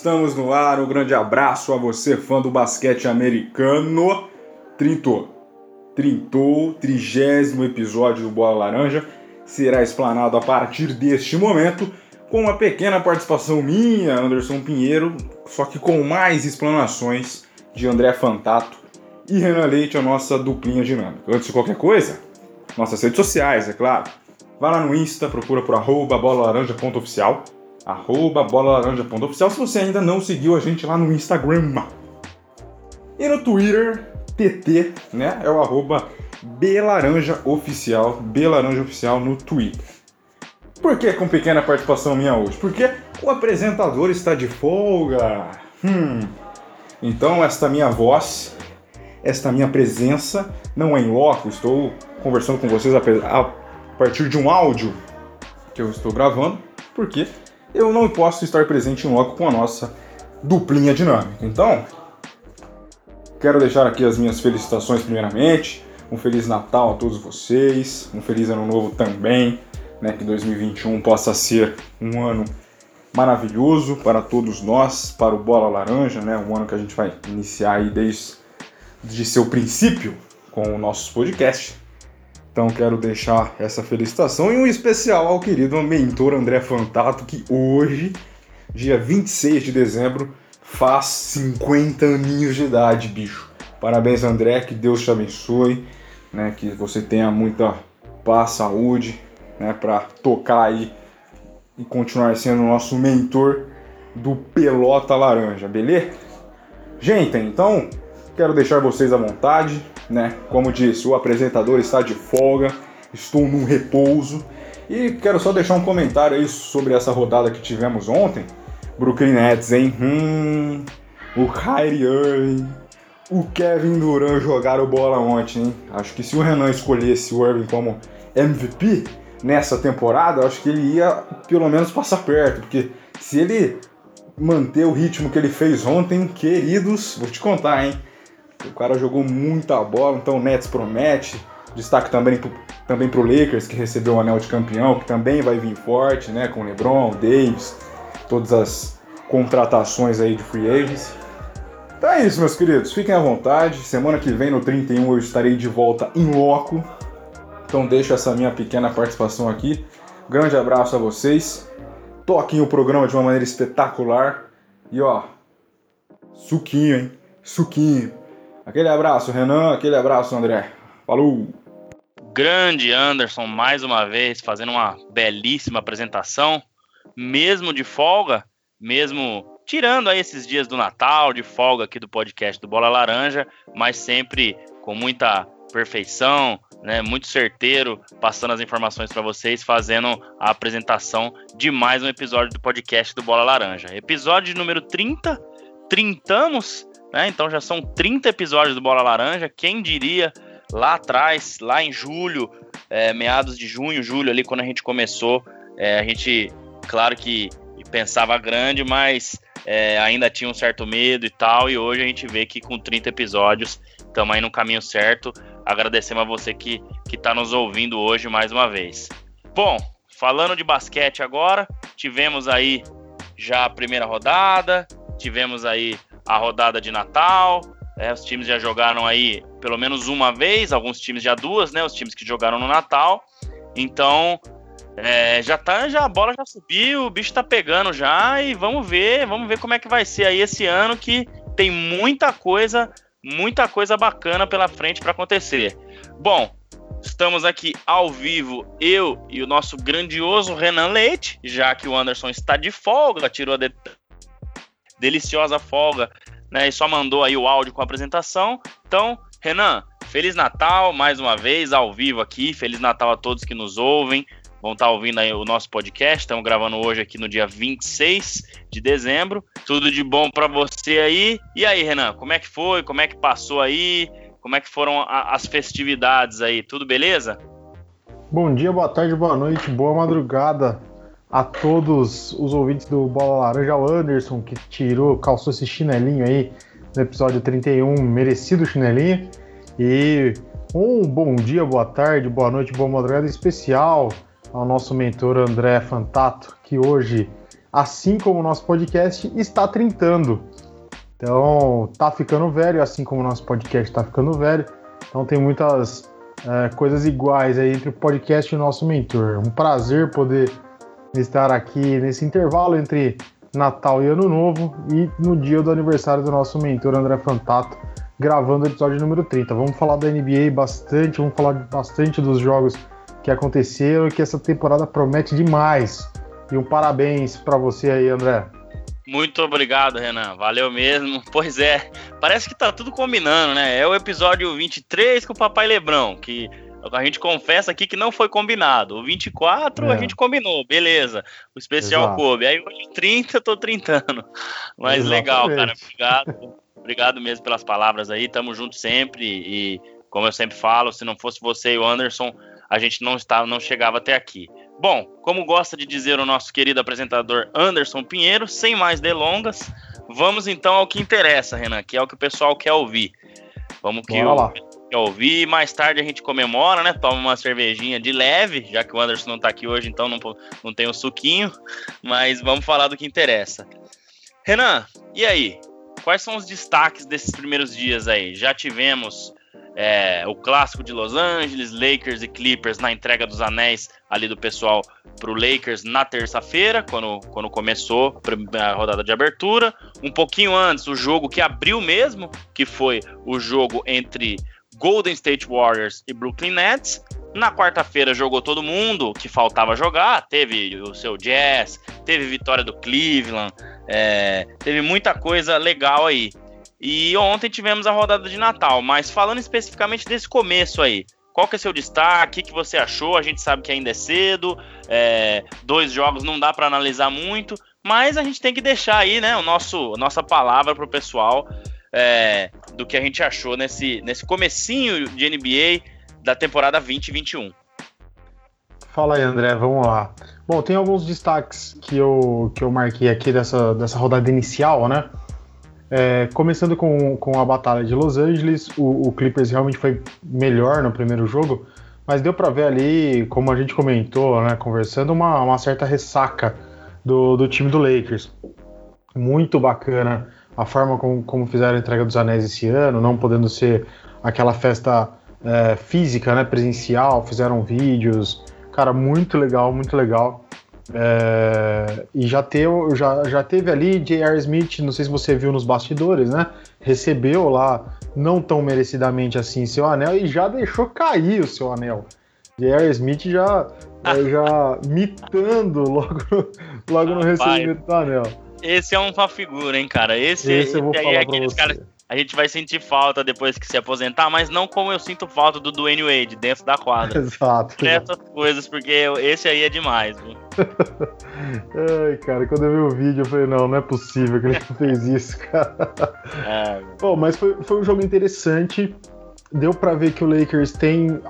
Estamos no ar. Um grande abraço a você, fã do basquete americano. Trintou. Trintou, trigésimo episódio do Bola Laranja. Será explanado a partir deste momento, com uma pequena participação minha, Anderson Pinheiro, só que com mais explanações de André Fantato e Renan Leite, a nossa duplinha dinâmica. Antes de qualquer coisa, nossas redes sociais, é claro. Vá lá no Insta, procura por arroba bolalaranja.oficial arroba bolalaranja.oficial se você ainda não seguiu a gente lá no Instagram. E no Twitter, TT, né? É o arroba belaranjaoficial, belaranjaoficial no Twitter. Por que com pequena participação minha hoje? Porque o apresentador está de folga. Hum. Então esta minha voz, esta minha presença não é em loco, estou conversando com vocês a partir de um áudio que eu estou gravando, porque eu não posso estar presente em loco com a nossa duplinha dinâmica. Então, quero deixar aqui as minhas felicitações primeiramente. Um feliz Natal a todos vocês, um feliz ano novo também, né, que 2021 possa ser um ano maravilhoso para todos nós, para o Bola Laranja, né, um ano que a gente vai iniciar aí desde de seu princípio com o nosso podcast. Então quero deixar essa felicitação e um especial ao querido mentor André Fantato, que hoje, dia 26 de dezembro, faz 50 aninhos de idade, bicho. Parabéns, André, que Deus te abençoe, né? Que você tenha muita paz, saúde, né? Para tocar aí e continuar sendo nosso mentor do Pelota Laranja, beleza? Gente, então quero deixar vocês à vontade né? Como disse, o apresentador está de folga, estou num repouso e quero só deixar um comentário aí sobre essa rodada que tivemos ontem. Brooklyn Nets, hein? Hum, o Kyrie Irving, o Kevin Durant jogaram bola ontem, hein? Acho que se o Renan escolhesse o Irving como MVP nessa temporada, acho que ele ia pelo menos passar perto, porque se ele manter o ritmo que ele fez ontem, queridos, vou te contar, hein? O cara jogou muita bola, então o Nets promete. Destaque também pro, também pro Lakers, que recebeu o anel de campeão, que também vai vir forte, né? Com o LeBron, o Davis, todas as contratações aí de free agents. Então é isso, meus queridos. Fiquem à vontade. Semana que vem, no 31, eu estarei de volta em loco. Então deixo essa minha pequena participação aqui. Grande abraço a vocês. Toquem o programa de uma maneira espetacular. E ó, suquinho, hein? Suquinho. Aquele abraço, Renan. Aquele abraço, André. Falou! Grande Anderson, mais uma vez, fazendo uma belíssima apresentação, mesmo de folga, mesmo tirando aí esses dias do Natal, de folga aqui do podcast do Bola Laranja, mas sempre com muita perfeição, né, muito certeiro, passando as informações para vocês, fazendo a apresentação de mais um episódio do podcast do Bola Laranja. Episódio número 30, trintamos né? Então já são 30 episódios do Bola Laranja. Quem diria lá atrás, lá em julho, é, meados de junho, julho, ali quando a gente começou, é, a gente, claro que pensava grande, mas é, ainda tinha um certo medo e tal. E hoje a gente vê que com 30 episódios estamos aí no caminho certo. Agradecemos a você que está nos ouvindo hoje mais uma vez. Bom, falando de basquete agora, tivemos aí já a primeira rodada, tivemos aí a rodada de Natal. É, os times já jogaram aí pelo menos uma vez, alguns times já duas, né? Os times que jogaram no Natal. Então, é, já tá, já a bola já subiu, o bicho tá pegando já e vamos ver, vamos ver como é que vai ser aí esse ano que tem muita coisa, muita coisa bacana pela frente para acontecer. Bom, estamos aqui ao vivo, eu e o nosso grandioso Renan Leite, já que o Anderson está de folga, tirou a deliciosa folga, né? E só mandou aí o áudio com a apresentação. Então, Renan, Feliz Natal mais uma vez, ao vivo aqui. Feliz Natal a todos que nos ouvem. Vão estar ouvindo aí o nosso podcast. Estamos gravando hoje aqui no dia 26 de dezembro. Tudo de bom para você aí. E aí, Renan, como é que foi? Como é que passou aí? Como é que foram a, as festividades aí? Tudo beleza? Bom dia, boa tarde, boa noite, boa madrugada a todos os ouvintes do Bola Laranja, Anderson, que tirou, calçou esse chinelinho aí no episódio 31, merecido chinelinho. E um bom dia, boa tarde, boa noite, boa madrugada especial ao nosso mentor André Fantato, que hoje assim como o nosso podcast, está trintando. Então, tá ficando velho, assim como o nosso podcast está ficando velho. Então, tem muitas é, coisas iguais aí entre o podcast e o nosso mentor. Um prazer poder estar aqui nesse intervalo entre Natal e Ano Novo e no dia do aniversário do nosso mentor André Fantato, gravando o episódio número 30. Vamos falar da NBA bastante, vamos falar bastante dos jogos que aconteceram e que essa temporada promete demais. E um parabéns para você aí, André. Muito obrigado, Renan. Valeu mesmo. Pois é, parece que tá tudo combinando, né? É o episódio 23 com o Papai Lebrão, que a gente confessa aqui que não foi combinado. O 24 é. a gente combinou, beleza. O especial Exato. coube. Aí o 30 eu tô trintando. Mas Exatamente. legal, cara. Obrigado. obrigado mesmo pelas palavras aí. Tamo junto sempre. E como eu sempre falo, se não fosse você e o Anderson, a gente não estava, não chegava até aqui. Bom, como gosta de dizer o nosso querido apresentador Anderson Pinheiro, sem mais delongas, vamos então ao que interessa, Renan, que é o que o pessoal quer ouvir. Vamos que Bora lá quer ouvir. Mais tarde a gente comemora, né? Toma uma cervejinha de leve, já que o Anderson não tá aqui hoje, então não, não tem o um suquinho. Mas vamos falar do que interessa. Renan, e aí? Quais são os destaques desses primeiros dias aí? Já tivemos é, o clássico de Los Angeles, Lakers e Clippers na entrega dos anéis ali do pessoal para o Lakers na terça-feira, quando, quando começou a rodada de abertura. Um pouquinho antes, o jogo que abriu mesmo, que foi o jogo entre Golden State Warriors e Brooklyn Nets. Na quarta-feira jogou todo mundo que faltava jogar. Teve o seu Jazz, teve vitória do Cleveland, é, teve muita coisa legal aí. E ontem tivemos a rodada de Natal, mas falando especificamente desse começo aí, qual que é seu destaque? O que você achou? A gente sabe que ainda é cedo, é, dois jogos não dá para analisar muito, mas a gente tem que deixar aí, né, o nosso, nossa palavra pro pessoal é, do que a gente achou nesse, nesse comecinho de NBA da temporada 2021. Fala aí, André, vamos lá. Bom, tem alguns destaques que eu, que eu marquei aqui dessa, dessa rodada inicial, né? É, começando com, com a batalha de Los Angeles, o, o, Clippers realmente foi melhor no primeiro jogo, mas deu para ver ali, como a gente comentou, né, conversando, uma, uma certa ressaca do, do time do Lakers. Muito bacana a forma como, como fizeram a entrega dos anéis esse ano, não podendo ser aquela festa é, física, né, presencial, fizeram vídeos, cara, muito legal, muito legal. É, e já, teve, já, já teve ali J.R. Smith, não sei se você viu nos bastidores, né? Recebeu lá, não tão merecidamente assim, seu anel e já deixou cair o seu anel. J.R. Smith já, já mitando logo, logo no recebimento do anel. Esse é uma figura, hein, cara. Esse, esse vou falar é aqueles caras. A gente vai sentir falta depois que se aposentar, mas não como eu sinto falta do Dwayne Wade dentro da quadra. Exato. Essas coisas, porque esse aí é demais, viu? Ai, cara, quando eu vi o vídeo, eu falei, não, não é possível que ele fez isso, cara. É, Bom, mas foi, foi um jogo interessante. Deu para ver que o Lakers tem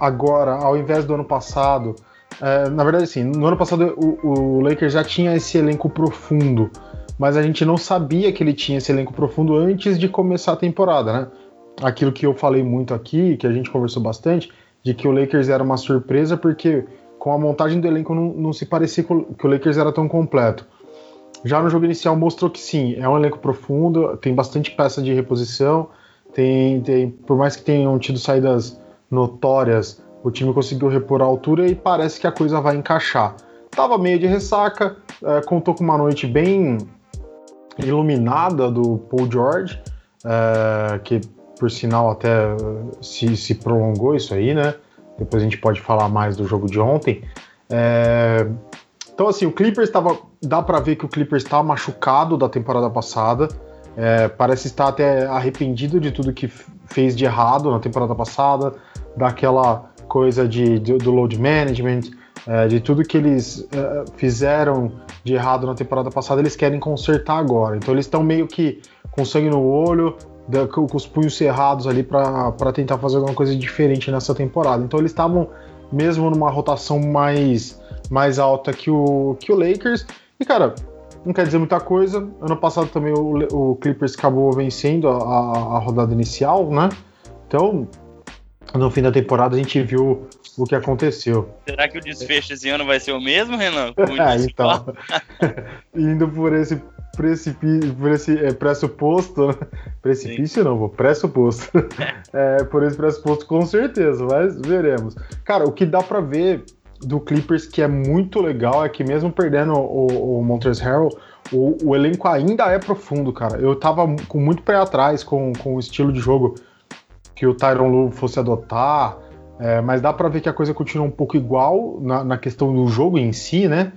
agora, ao invés do ano passado, é, na verdade, assim, no ano passado o, o Lakers já tinha esse elenco profundo, mas a gente não sabia que ele tinha esse elenco profundo antes de começar a temporada, né? Aquilo que eu falei muito aqui, que a gente conversou bastante, de que o Lakers era uma surpresa porque com a montagem do elenco não, não se parecia que o Lakers era tão completo. Já no jogo inicial mostrou que sim, é um elenco profundo, tem bastante peça de reposição, tem, tem por mais que tenham tido saídas notórias, o time conseguiu repor a altura e parece que a coisa vai encaixar. Tava meio de ressaca, é, contou com uma noite bem iluminada do Paul George, é, que por sinal até se, se, prolongou isso aí, né? Depois a gente pode falar mais do jogo de ontem. É, então assim, o Clippers estava, dá para ver que o Clippers está machucado da temporada passada. É, parece estar até arrependido de tudo que fez de errado na temporada passada, daquela coisa de, de do load management, é, de tudo que eles é, fizeram de errado na temporada passada, eles querem consertar agora. Então eles estão meio que com sangue no olho, da, com os punhos cerrados ali para tentar fazer alguma coisa diferente nessa temporada. Então eles estavam mesmo numa rotação mais, mais alta que o, que o Lakers. E cara, não quer dizer muita coisa. Ano passado também o, o Clippers acabou vencendo a, a, a rodada inicial, né? Então no fim da temporada a gente viu o que aconteceu. Será que o desfecho esse ano vai ser o mesmo, Renan? É, então, indo por esse precipício, por esse é, pressuposto, né? precipício Sim. não, vou pressuposto. É, por esse pressuposto com certeza, mas veremos. Cara, o que dá para ver do Clippers que é muito legal é que mesmo perdendo o, o Montrezl Harrell, o, o, elenco ainda é profundo, cara. Eu tava com muito pé atrás com, com o estilo de jogo que o Tyron Lu fosse adotar, é, mas dá para ver que a coisa continua um pouco igual na, na, questão do jogo em si, né?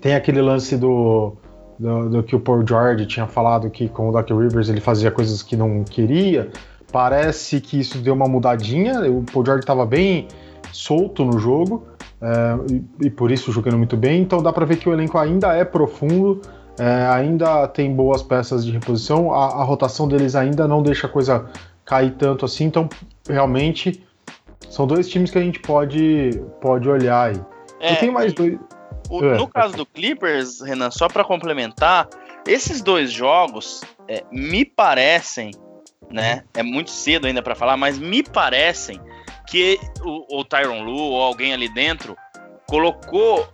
Tem aquele lance do, do, do, que o Paul George tinha falado que com o Doc Rivers ele fazia coisas que não queria. Parece que isso deu uma mudadinha. O Paul George estava bem solto no jogo é, e, e, por isso jogando muito bem. Então dá para ver que o elenco ainda é profundo, é, ainda tem boas peças de reposição. A, a, rotação deles ainda não deixa a coisa cair tanto assim. Então realmente são dois times que a gente pode, pode olhar aí. É, e tem mais dois. O, é. No caso do Clippers, Renan, só para complementar, esses dois jogos é, me parecem, né? É muito cedo ainda para falar, mas me parecem que o, o Tyron Lu ou alguém ali dentro colocou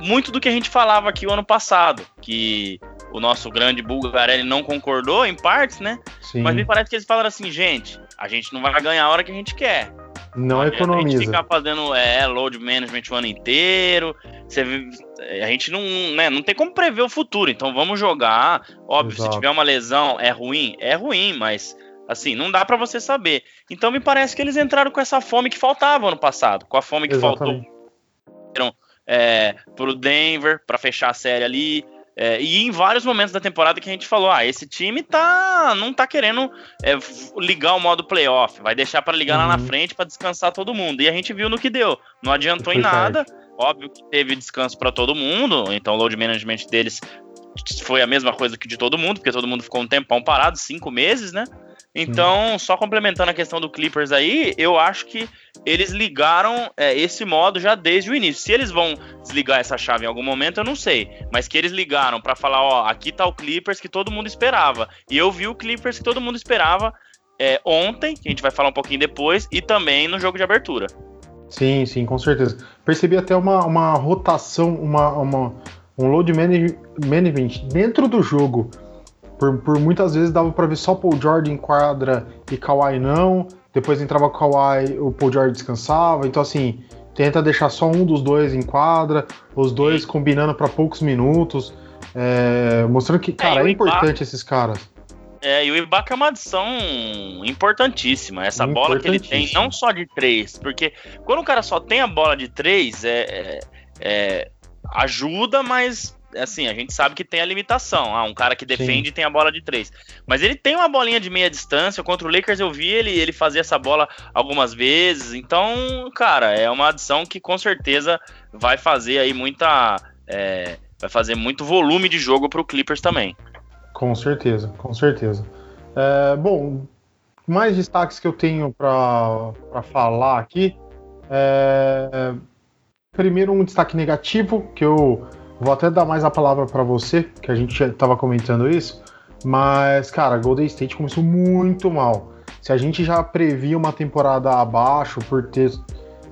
muito do que a gente falava aqui o ano passado, que o nosso grande Bulgarelli não concordou em partes, né? Sim. Mas me parece que eles falaram assim, gente, a gente não vai ganhar a hora que a gente quer. Não a economiza. A gente ficar fazendo é, load management o ano inteiro. Você, a gente não, né, não tem como prever o futuro. Então vamos jogar. Óbvio, Exato. se tiver uma lesão, é ruim? É ruim, mas assim, não dá para você saber. Então me parece que eles entraram com essa fome que faltava ano passado, com a fome que Exatamente. faltou. É, pro Denver para fechar a série ali. É, e em vários momentos da temporada que a gente falou, ah, esse time tá não tá querendo é, ligar o modo playoff, vai deixar para ligar uhum. lá na uhum. frente para descansar todo mundo. E a gente viu no que deu, não adiantou em nada. Óbvio que teve descanso para todo mundo, então o load management deles foi a mesma coisa que de todo mundo, porque todo mundo ficou um tempão parado, cinco meses, né? Então, hum. só complementando a questão do Clippers aí, eu acho que eles ligaram é, esse modo já desde o início. Se eles vão desligar essa chave em algum momento, eu não sei. Mas que eles ligaram para falar, ó, aqui tá o Clippers que todo mundo esperava. E eu vi o Clippers que todo mundo esperava é, ontem, que a gente vai falar um pouquinho depois, e também no jogo de abertura. Sim, sim, com certeza. Percebi até uma, uma rotação, uma, uma, um load management dentro do jogo por, por muitas vezes dava para ver só Paul George em quadra e Kawhi não. Depois entrava Kawhi, o Paul George descansava. Então, assim, tenta deixar só um dos dois em quadra, os dois combinando para poucos minutos. É, mostrando que, cara, é, é importante esses caras. É, e o Ibaka é uma adição importantíssima. Essa bola que ele tem, não só de três, porque quando o cara só tem a bola de três, é, é, é ajuda, mas assim, a gente sabe que tem a limitação. Ah, um cara que defende Sim. tem a bola de três. Mas ele tem uma bolinha de meia distância. Contra o Lakers eu vi ele, ele fazer essa bola algumas vezes. Então, cara, é uma adição que com certeza vai fazer aí muita. É, vai fazer muito volume de jogo para o Clippers também. Com certeza, com certeza. É, bom, mais destaques que eu tenho para falar aqui. É, primeiro, um destaque negativo que eu Vou até dar mais a palavra para você, que a gente estava comentando isso. Mas, cara, Golden State começou muito mal. Se a gente já previa uma temporada abaixo por ter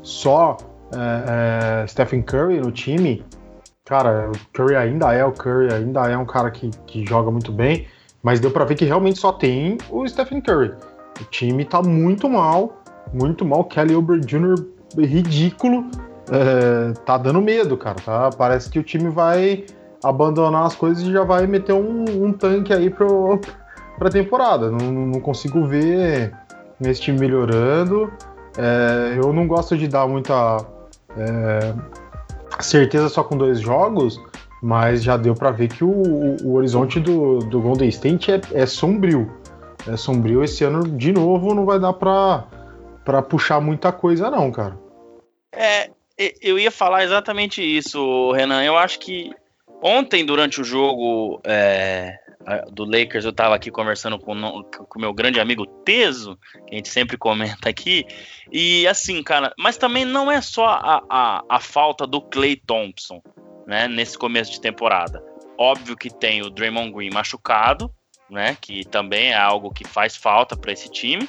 só é, é, Stephen Curry no time, cara, o Curry ainda é o Curry, ainda é um cara que, que joga muito bem, mas deu para ver que realmente só tem o Stephen Curry. O time tá muito mal, muito mal. Kelly Oubre Jr. ridículo é, tá dando medo, cara. Tá? Parece que o time vai abandonar as coisas e já vai meter um, um tanque aí pro, pra temporada. Não, não consigo ver esse time melhorando. É, eu não gosto de dar muita é, certeza só com dois jogos, mas já deu para ver que o, o, o, horizonte do, do Golden State é, é, sombrio. É sombrio. Esse ano, de novo, não vai dar pra, pra puxar muita coisa, não, cara. É, eu ia falar exatamente isso, Renan. Eu acho que ontem, durante o jogo é, do Lakers, eu estava aqui conversando com o meu grande amigo Teso, que a gente sempre comenta aqui. E assim, cara, mas também não é só a, a, a falta do Clay Thompson, né, nesse começo de temporada. Óbvio que tem o Draymond Green machucado, né, que também é algo que faz falta para esse time.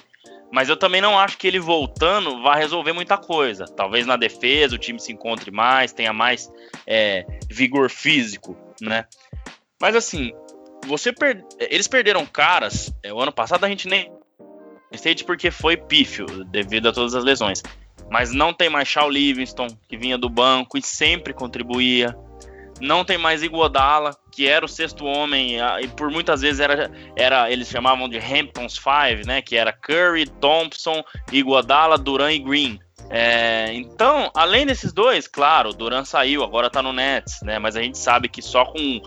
Mas eu também não acho que ele voltando vai resolver muita coisa. Talvez na defesa o time se encontre mais, tenha mais é, vigor físico, né? Mas assim, você per... eles perderam caras. É, o ano passado a gente nem State porque foi pífio devido a todas as lesões. Mas não tem mais Shaw Livingston, que vinha do banco e sempre contribuía. Não tem mais Iguodala, que era o sexto homem, e por muitas vezes era, era eles chamavam de Hamptons Five, né? Que era Curry, Thompson, Iguodala, Duran e Green. É, então, além desses dois, claro, Duran saiu, agora tá no Nets, né? Mas a gente sabe que só com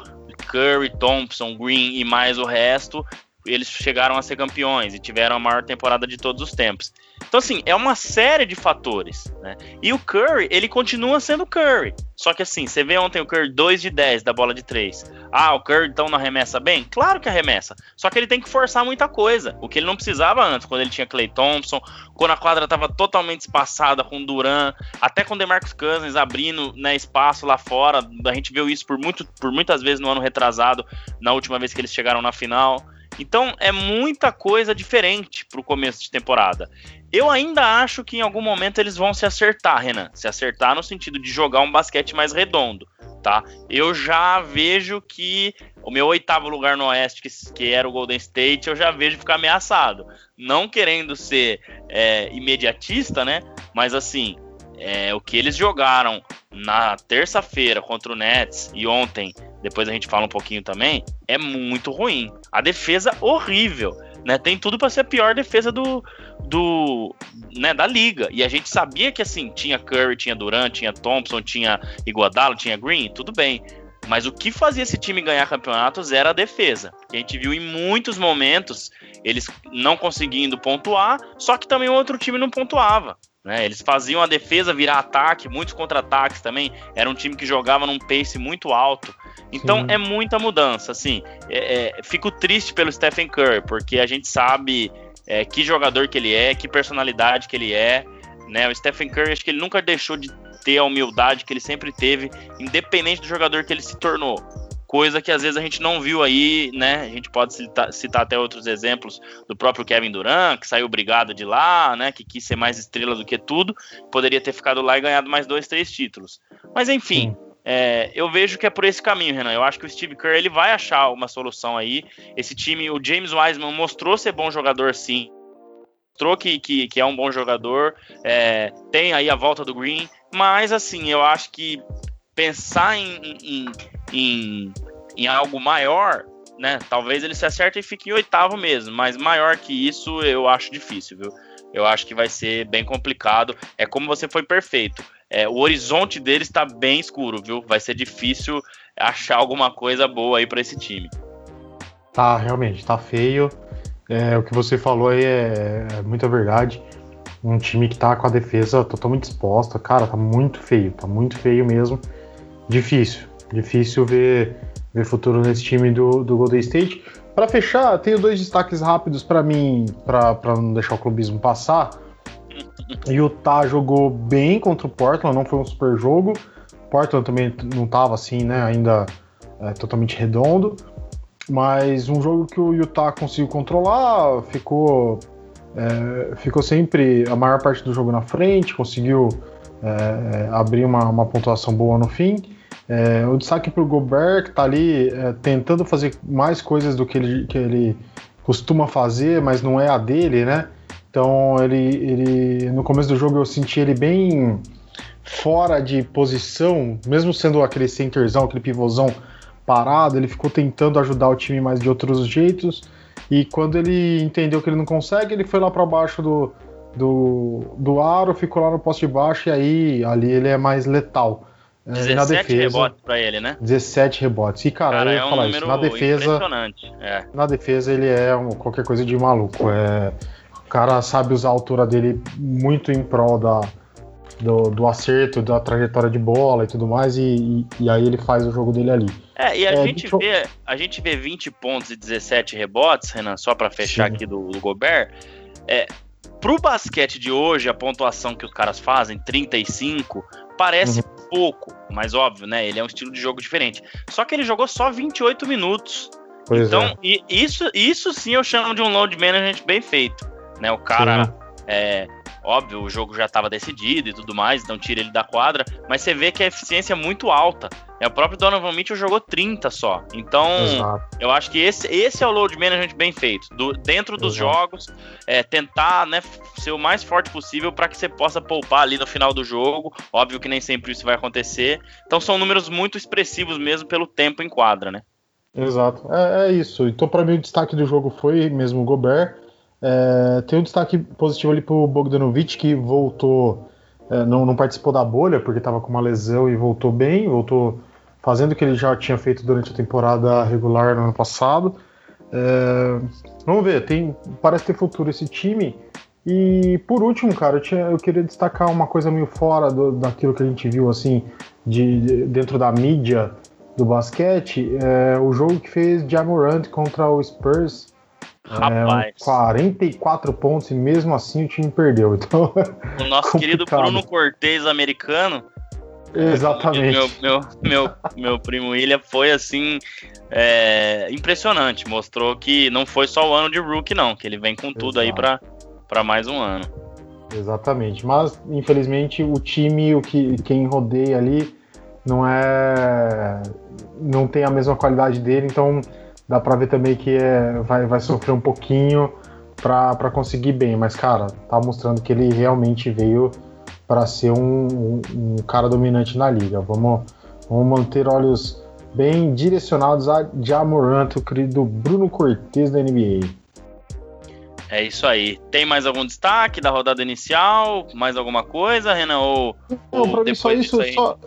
Curry, Thompson, Green e mais o resto, eles chegaram a ser campeões e tiveram a maior temporada de todos os tempos. Então, assim, é uma série de fatores, né? E o Curry, ele continua sendo Curry. Só que, assim, você vê ontem o Curry 2 de 10 da bola de 3. Ah, o Curry então não arremessa bem? Claro que arremessa. Só que ele tem que forçar muita coisa. O que ele não precisava antes, quando ele tinha Clay Thompson, quando a quadra estava totalmente espaçada com o Duran, até com DeMarcus Cousins abrindo né, espaço lá fora. A gente viu isso por, muito, por muitas vezes no ano retrasado, na última vez que eles chegaram na final. Então é muita coisa diferente para o começo de temporada. Eu ainda acho que em algum momento eles vão se acertar, Renan. Se acertar no sentido de jogar um basquete mais redondo, tá? Eu já vejo que o meu oitavo lugar no Oeste, que, que era o Golden State, eu já vejo ficar ameaçado. Não querendo ser é, imediatista, né? Mas assim, é, o que eles jogaram na terça-feira contra o Nets e ontem, depois a gente fala um pouquinho também, é muito ruim. A defesa horrível, né? Tem tudo para ser a pior defesa do, do, né, da liga. E a gente sabia que assim, tinha Curry, tinha Durant, tinha Thompson, tinha Iguodala, tinha Green, tudo bem. Mas o que fazia esse time ganhar campeonatos era a defesa. a gente viu em muitos momentos eles não conseguindo pontuar, só que também o outro time não pontuava. Né? Eles faziam a defesa virar ataque, muitos contra-ataques também. Era um time que jogava num pace muito alto. Então Sim. é muita mudança. Assim, é, é, fico triste pelo Stephen Curry, porque a gente sabe é, que jogador que ele é, que personalidade que ele é. Né? O Stephen Curry, acho que ele nunca deixou de ter a humildade que ele sempre teve, independente do jogador que ele se tornou coisa que às vezes a gente não viu aí, né? A gente pode citar, citar, até outros exemplos do próprio Kevin Durant, que saiu brigado de lá, né? Que quis ser mais estrela do que tudo, poderia ter ficado lá e ganhado mais dois, três títulos. Mas enfim. É, eu vejo que é por esse caminho, Renan. Eu acho que o Steve Kerr ele vai achar uma solução aí. Esse time, o James Wiseman mostrou ser bom jogador, sim. Mostrou que, que, que é um bom jogador. É, tem aí a volta do Green. Mas, assim, eu acho que pensar em, em, em, em algo maior, né? Talvez ele se acerte e fique em oitavo mesmo, mas maior que isso eu acho difícil, viu? Eu acho que vai ser bem complicado. É como você foi perfeito. É, o horizonte dele está bem escuro, viu? Vai ser difícil achar alguma coisa boa aí para esse time. Tá, realmente, tá feio. É, o que você falou aí é, é muita verdade. Um time que tá com a defesa totalmente exposta, cara, tá muito feio, tá muito feio mesmo. Difícil, difícil ver, ver futuro nesse time do, do Golden State. Para fechar, tenho dois destaques rápidos para mim, para não deixar o clubismo passar. Utah jogou bem contra o Portland, não foi um super jogo. Portland também não estava assim, né, ainda é, totalmente redondo. Mas um jogo que o Utah conseguiu controlar, ficou, é, ficou sempre a maior parte do jogo na frente, conseguiu é, abrir uma, uma pontuação boa no fim. É, o destaque para o Gobert, que está ali é, tentando fazer mais coisas do que ele, que ele costuma fazer, mas não é a dele, né? Então ele, ele no começo do jogo eu senti ele bem fora de posição, mesmo sendo aquele centerzão, aquele pivôzão parado, ele ficou tentando ajudar o time mais de outros jeitos. E quando ele entendeu que ele não consegue, ele foi lá para baixo do, do, do aro, ficou lá no poste de baixo e aí ali ele é mais letal. 17 na defesa, rebotes pra ele, né? 17 rebotes. E, cara, cara eu ia é falar isso. Na defesa. É. Na defesa, ele é um, qualquer coisa de maluco. É, o cara sabe usar a altura dele muito em prol da, do, do acerto, da trajetória de bola e tudo mais, e, e, e aí ele faz o jogo dele ali. É, e a, é, gente, vê, a gente vê 20 pontos e 17 rebotes, Renan, só para fechar Sim. aqui do, do Gobert. É, pro basquete de hoje, a pontuação que os caras fazem, 35, parece uhum. Pouco, mas óbvio, né? Ele é um estilo de jogo diferente. Só que ele jogou só 28 minutos. Pois então, é. e isso, isso sim eu chamo de um load management bem feito. Né? O cara É, óbvio, o jogo já estava decidido e tudo mais, então tira ele da quadra, mas você vê que a eficiência é muito alta. É, o próprio Donovan Mitchell jogou 30 só. Então, Exato. eu acho que esse, esse é o load management bem feito. Do, dentro dos Exato. jogos, é, tentar né, ser o mais forte possível para que você possa poupar ali no final do jogo. Óbvio que nem sempre isso vai acontecer. Então, são números muito expressivos mesmo pelo tempo em quadra, né? Exato. É, é isso. Então, para mim, o destaque do jogo foi mesmo o Gobert. É, tem um destaque positivo ali pro Bogdanovic, que voltou, é, não, não, participou da bolha, porque estava com uma lesão e voltou bem, voltou fazendo o que ele já tinha feito durante a temporada regular no ano passado. É, vamos ver, tem, parece ter futuro esse time. E por último, cara, eu, tinha, eu queria destacar uma coisa meio fora do, daquilo que a gente viu assim de, de dentro da mídia do basquete, é, o jogo que fez Jamorant contra o Spurs Rapaz. É, 44 pontos e mesmo assim o time perdeu. Então, o nosso querido Bruno Cortez americano. Exatamente. Meu, meu, meu, meu primo William foi assim. É, impressionante. Mostrou que não foi só o ano de rookie, não. Que ele vem com tudo Exato. aí para mais um ano. Exatamente. Mas, infelizmente, o time, o que, quem rodeia ali, não é. não tem a mesma qualidade dele, então dá pra ver também que é, vai, vai sofrer um pouquinho para conseguir bem, mas cara, tá mostrando que ele realmente veio para ser um, um, um, cara dominante na liga. Vamos, vamos manter olhos bem direcionados a Jamorant, o querido Bruno Cortes da NBA. É isso aí. Tem mais algum destaque da rodada inicial? Mais alguma coisa, Renan? Ou, Não, ou pra mim só isso. Só...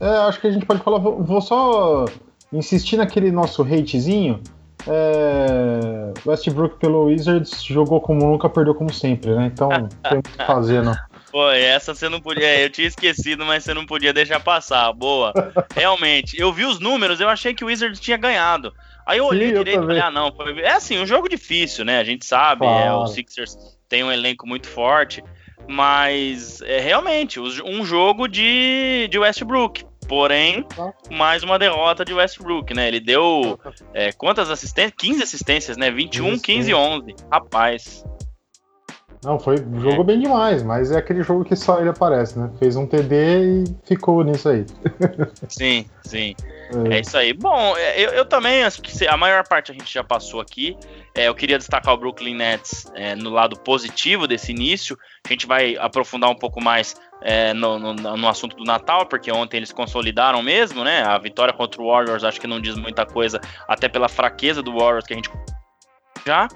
É, acho que a gente pode falar. Vou, vou só insistir naquele nosso hatezinho, é... Westbrook pelo Wizards jogou como nunca, perdeu como sempre, né? Então tem o que fazer, não. Pô, essa você não podia. Eu tinha esquecido, mas você não podia deixar passar. Boa. Realmente. Eu vi os números, eu achei que o Wizards tinha ganhado. Aí eu olhei Sim, direito e falei, ah, não. É assim, um jogo difícil, né? A gente sabe, claro. é, o Sixers tem um elenco muito forte. Mas é realmente um jogo de, de Westbrook. Porém, mais uma derrota de Westbrook, né? Ele deu é, quantas assistências? 15 assistências, né? 21, 15 e 11. Rapaz. Não, foi jogou é. bem demais, mas é aquele jogo que só ele aparece, né? Fez um TD e ficou nisso aí. sim, sim. É. é. isso aí. Bom, é, eu, eu também acho que a maior parte a gente já passou aqui. É, eu queria destacar o Brooklyn Nets é, no lado positivo desse início. A gente vai aprofundar um pouco mais é, no, no, no, assunto do Natal, porque ontem eles consolidaram mesmo, né? A vitória contra o Warriors acho que não diz muita coisa, até pela fraqueza do Warriors que a gente já.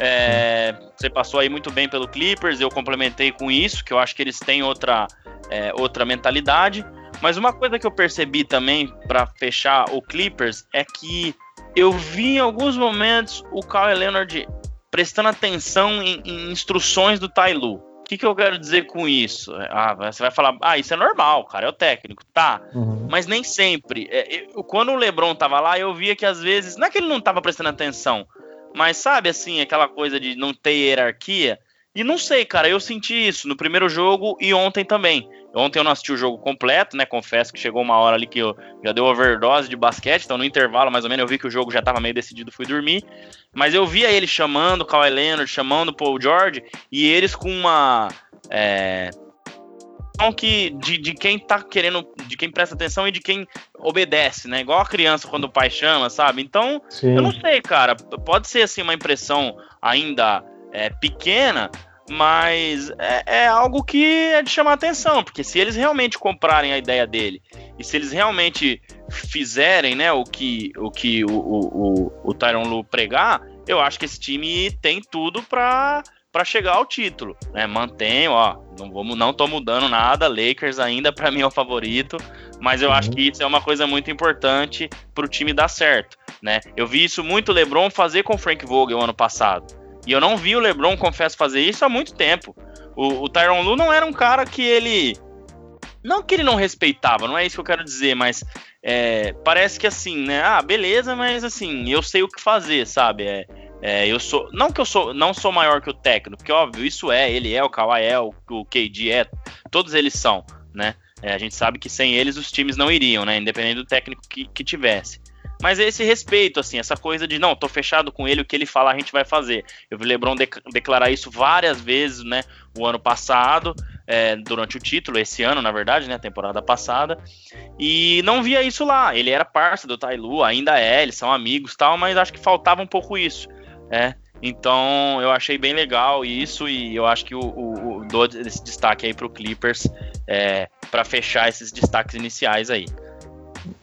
É, você passou aí muito bem pelo Clippers, eu complementei com isso, que eu acho que eles têm outra, é, outra mentalidade. Mas uma coisa que eu percebi também para fechar o Clippers é que eu vi em alguns momentos o Kawhi Leonard prestando atenção em, em instruções do Tai Lu. O que, que eu quero dizer com isso? Ah, você vai falar, ah, isso é normal, cara, é o técnico, tá. Uhum. Mas nem sempre. É, eu, quando o Lebron tava lá, eu via que às vezes, não é que ele não tava prestando atenção, mas sabe assim, aquela coisa de não ter hierarquia. E não sei, cara, eu senti isso no primeiro jogo e ontem também. Ontem eu não assisti o jogo completo, né? Confesso que chegou uma hora ali que eu já deu overdose de basquete, então no intervalo mais ou menos eu vi que o jogo já estava meio decidido, fui dormir. Mas eu via ele chamando o Kawhi Leonard, chamando o Paul George, e eles com uma. É, que de, de quem tá querendo, de quem presta atenção e de quem obedece, né? Igual a criança quando o pai chama, sabe? Então, Sim. eu não sei, cara. Pode ser assim uma impressão ainda é, pequena, mas é, é, algo que é de chamar atenção, porque se eles realmente comprarem a ideia dele e se eles realmente fizerem né, o que o, que o, o, o Tyron Lu pregar, eu acho que esse time tem tudo para para chegar ao título, né? Mantém, ó, não vamos, não tô mudando nada. Lakers ainda para mim é o favorito, mas eu uhum. acho que isso é uma coisa muito importante para o time dar certo, né? Eu vi isso muito LeBron fazer com o Frank Vogel ano passado e eu não vi o LeBron, confesso, fazer isso há muito tempo. O, o Tyron Lu não era um cara que ele. Não que ele não respeitava, não é isso que eu quero dizer, mas é, parece que assim, né? Ah, beleza, mas assim, eu sei o que fazer, sabe? É, é, eu sou. Não que eu sou, não sou maior que o técnico, porque óbvio, isso é, ele é, o Kawhi é, o, o KD é, todos eles são, né? É, a gente sabe que sem eles os times não iriam, né? Independente do técnico que, que tivesse. Mas esse respeito, assim, essa coisa de não, tô fechado com ele, o que ele falar a gente vai fazer. Eu vi o LeBron de declarar isso várias vezes, né, o ano passado, é, durante o título, esse ano, na verdade, né, temporada passada, e não via isso lá. Ele era parça do Tailu, ainda é, eles são amigos tal, mas acho que faltava um pouco isso, é. Então eu achei bem legal isso e eu acho que o, o, o dou esse destaque aí pro Clippers é, para fechar esses destaques iniciais aí.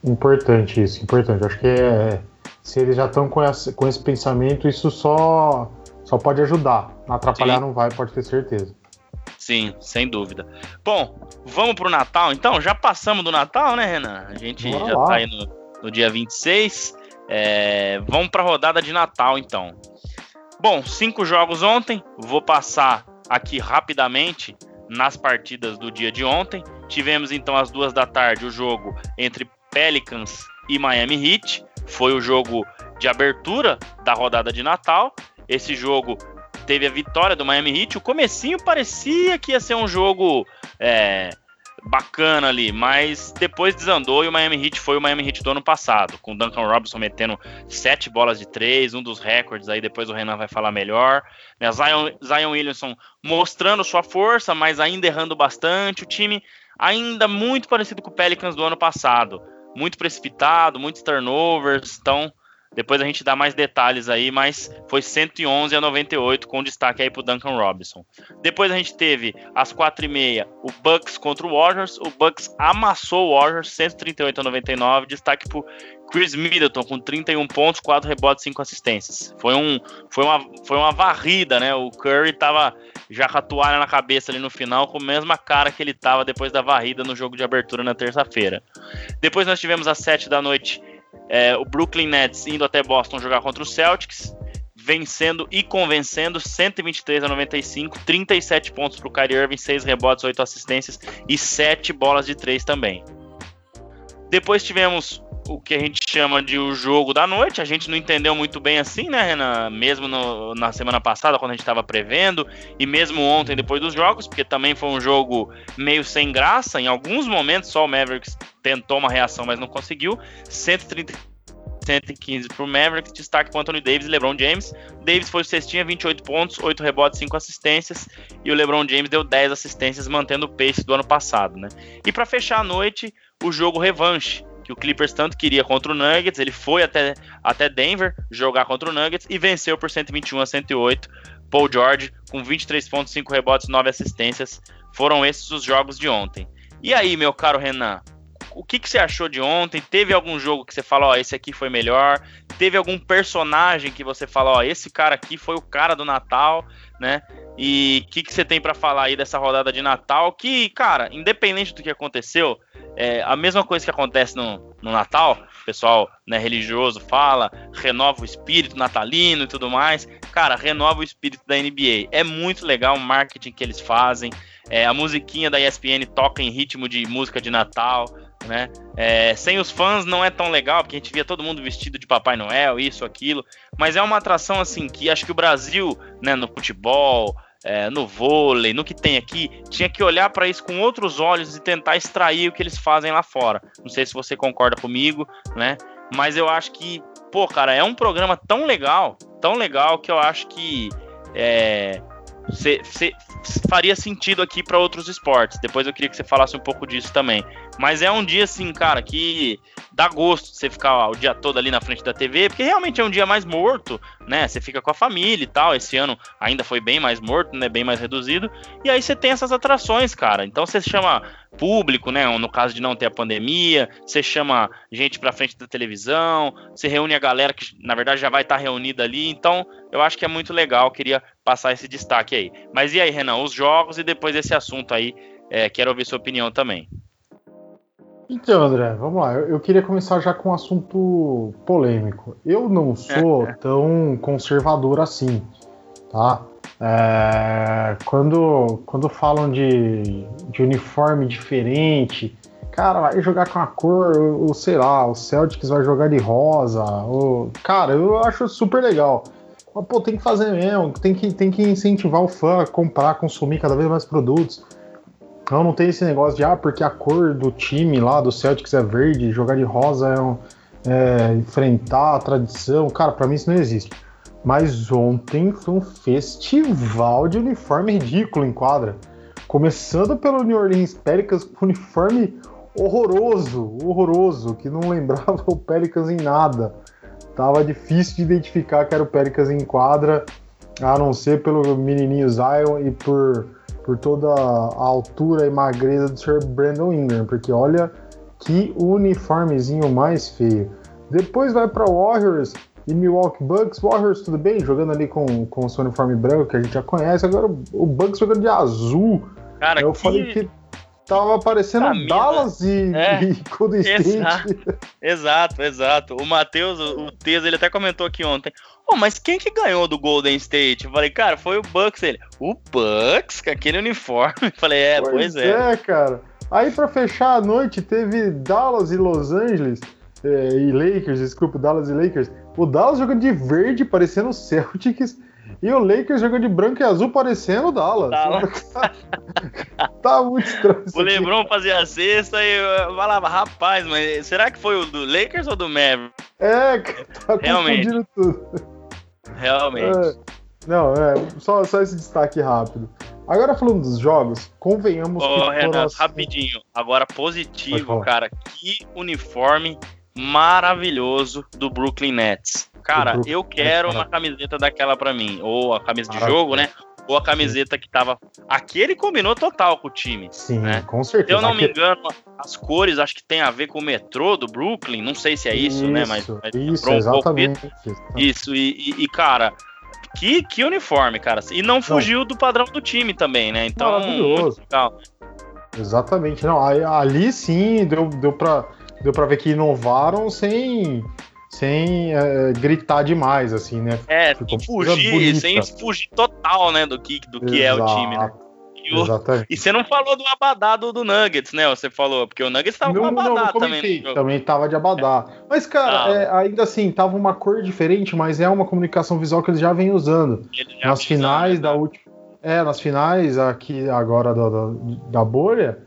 Importante isso, importante. Acho que é, se eles já estão com, com esse pensamento, isso só, só pode ajudar. Atrapalhar Sim. não vai, pode ter certeza. Sim, sem dúvida. Bom, vamos pro Natal então? Já passamos do Natal, né, Renan? A gente Bora já lá. tá aí no, no dia 26. É, vamos pra rodada de Natal então. Bom, cinco jogos ontem. Vou passar aqui rapidamente nas partidas do dia de ontem. Tivemos então às duas da tarde o jogo entre Pelicans e Miami Heat. Foi o jogo de abertura da rodada de Natal. Esse jogo teve a vitória do Miami Heat. O comecinho parecia que ia ser um jogo é, bacana ali, mas depois desandou e o Miami Heat foi o Miami Heat do ano passado, com o Duncan Robinson metendo sete bolas de três, um dos recordes aí, depois o Renan vai falar melhor. Né, Zion, Zion Williamson mostrando sua força, mas ainda errando bastante. O time ainda muito parecido com o Pelicans do ano passado. Muito precipitado, muitos turnovers, então depois a gente dá mais detalhes aí, mas foi 111 a 98 com destaque aí pro Duncan Robinson. Depois a gente teve às 4h30 o Bucks contra o Warriors. O Bucks amassou o Warriors 138 a 99, destaque pro Chris Middleton com 31 pontos, 4 rebotes, 5 assistências. Foi, um, foi, uma, foi uma varrida, né? O Curry tava já com a toalha na cabeça ali no final, com a mesma cara que ele tava depois da varrida no jogo de abertura na terça-feira. Depois nós tivemos às 7 da noite é, o Brooklyn Nets indo até Boston jogar contra o Celtics, vencendo e convencendo 123 a 95, 37 pontos para o Kyrie Irving, 6 rebotes, 8 assistências e 7 bolas de 3 também. Depois tivemos o que a gente chama de o jogo da noite. A gente não entendeu muito bem assim, né, Renan? Mesmo no, na semana passada, quando a gente estava prevendo, e mesmo ontem, depois dos jogos, porque também foi um jogo meio sem graça. Em alguns momentos, só o Mavericks tentou uma reação, mas não conseguiu. 130 115 para o Mavericks, destaque para Anthony Davis e LeBron James. Davis foi o cestinha, 28 pontos, 8 rebotes, 5 assistências, e o LeBron James deu 10 assistências, mantendo o pace do ano passado, né? E para fechar a noite, o jogo revanche, que o Clippers tanto queria contra o Nuggets, ele foi até, até Denver jogar contra o Nuggets e venceu por 121 a 108. Paul George com 23 pontos, 5 rebotes, 9 assistências. Foram esses os jogos de ontem. E aí, meu caro Renan, o que, que você achou de ontem? Teve algum jogo que você falou, ó, esse aqui foi melhor? Teve algum personagem que você falou, ó, esse cara aqui foi o cara do Natal, né? E o que, que você tem para falar aí dessa rodada de Natal? Que, cara, independente do que aconteceu, é a mesma coisa que acontece no, no Natal, o pessoal né, religioso fala, renova o espírito natalino e tudo mais. Cara, renova o espírito da NBA. É muito legal o marketing que eles fazem. É, a musiquinha da ESPN toca em ritmo de música de Natal né? É, sem os fãs não é tão legal, porque a gente via todo mundo vestido de Papai Noel, isso, aquilo. Mas é uma atração assim que acho que o Brasil, né, no futebol, é, no vôlei, no que tem aqui, tinha que olhar para isso com outros olhos e tentar extrair o que eles fazem lá fora. Não sei se você concorda comigo, né? Mas eu acho que, pô, cara, é um programa tão legal, tão legal que eu acho que é, faria sentido aqui para outros esportes. Depois eu queria que você falasse um pouco disso também. Mas é um dia assim, cara, que dá gosto você ficar ó, o dia todo ali na frente da TV, porque realmente é um dia mais morto, né? Você fica com a família e tal. Esse ano ainda foi bem mais morto, né? Bem mais reduzido. E aí você tem essas atrações, cara. Então você chama público, né? No caso de não ter a pandemia, você chama gente pra frente da televisão, você reúne a galera que na verdade já vai estar tá reunida ali. Então eu acho que é muito legal. Queria passar esse destaque aí. Mas e aí, Renan? os jogos e depois esse assunto aí. É, quero ouvir sua opinião também. Então, André, vamos lá. Eu, eu, queria começar já com um assunto polêmico. Eu não sou tão conservador assim, tá? É, quando, quando falam de, de uniforme diferente, cara, vai jogar com a cor, ou sei lá, o Celtics vai jogar de rosa, ou, cara, eu acho super legal. Mas, pô, tem que fazer mesmo, tem que, tem que incentivar o fã a comprar, consumir cada vez mais produtos. Não, não tem esse negócio de, ah, porque a cor do time lá do Celtics é verde, jogar de rosa é um, é, enfrentar a tradição. Cara, para mim isso não existe. Mas ontem foi um festival de uniforme ridículo em quadra. Começando pelo New Orleans Pelicans com uniforme horroroso, horroroso, que não lembrava o Pelicans em nada. Tava difícil de identificar que era o Pelicans em quadra, a não ser pelo menininho Zion e por, por toda a altura e magreza do Sr. Brandon Ingram, porque olha que uniformezinho mais feio. Depois vai para Warriors e Milwaukee Bucks. Warriors, tudo bem, jogando ali com, com o seu uniforme branco, que a gente já conhece. Agora o Bucks jogando de azul. Cara, Eu que... falei que tava parecendo Camisa. Dallas e, É, e Golden State. exato. Exato. O Matheus, o o Teza, ele até comentou aqui ontem. Oh, mas quem que ganhou do Golden State? Eu falei, cara, foi o Bucks. Ele, o Bucks, com aquele uniforme. Eu falei, é, pois, é. cara. Aí pra fechar a noite teve Dallas e Los Angeles. é, e Lakers, desculpa, Dallas e Lakers. O Dallas jogando de verde, parecendo o Celtics. E o Lakers jogando de branco e azul, parecendo o Dallas. Dallas. tá muito estranho. isso O aqui. Lebron fazia a cesta e eu falava, rapaz, mas será que foi o do Lakers ou do Mavericks? É, tá Realmente. tudo. Realmente. É, não, é, só, só esse destaque rápido. Agora falando dos jogos, convenhamos Ô, que Renato, assim- rapidinho. Agora positivo, cara. Que uniforme maravilhoso do Brooklyn Nets. Cara, eu quero uma camiseta daquela pra mim. Ou a camisa de Maravilha. jogo, né? Ou a camiseta que tava. Aquele combinou total com o time. Sim, né? com Se certeza. eu não me Aqui- engano, as cores acho que tem a ver com o metrô do Brooklyn. Não sei se é isso, né? Mas, Isso, mas isso, lembrou pouco exatamente. isso, e, e- e, cara, que, que uniforme, cara. E não fugiu do padrão do time também, né? Então, Maravilhoso. legal. Exatamente. Não, ali sim deu, deu, pra, deu pra ver que inovaram sem, sem é, gritar demais, assim, né? É, Ficou sem uma coisa fugir, bonita. sem fugir total, né, do que, do que é o time, né? E, o- Exatamente. e você não falou do abadá do, do Nuggets, né? Você falou, porque o Nuggets tava não, com não, abadá não também. no jogo. Também tava de abadá. Mas, cara, Ah. é, ainda assim, tava uma cor diferente, mas é uma comunicação visual que eles já vêm usando. Já nas finais né? da última. É, nas finais aqui agora da, da, da bolha,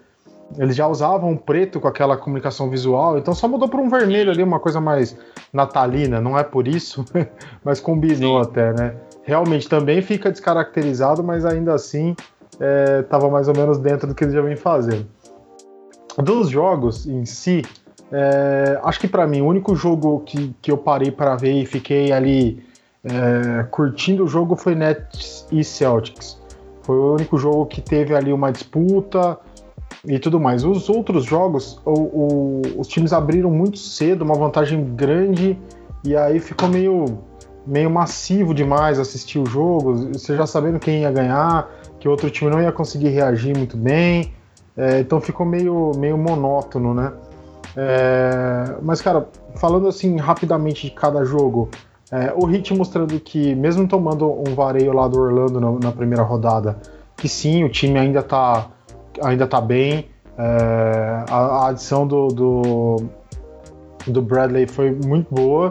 eles já usavam preto com aquela comunicação visual, então só mudou por um vermelho ali, uma coisa mais natalina, não é por isso, mas combinou Sim. até, né? Realmente também fica descaracterizado, mas ainda assim é, tava mais ou menos dentro do que eles já vêm fazendo. Dos jogos em si, é, acho que pra mim o único jogo que, que eu parei para ver e fiquei ali é, curtindo o jogo foi Nets e Celtics. Foi o único jogo que teve ali uma disputa e tudo mais. Os outros jogos, o- o- os times abriram muito cedo, uma vantagem grande, e aí ficou meio, meio massivo demais assistir o jogo, você já sabendo quem ia ganhar, que o outro time não ia conseguir reagir muito bem, é, então ficou meio, meio monótono, né? É, mas, cara, falando assim rapidamente de cada jogo, é, o Hit mostrando que, mesmo tomando um vareio lá do Orlando na, na primeira rodada, que sim, o time ainda tá, ainda tá bem. é, a, a adição do, do, do Bradley foi muito boa.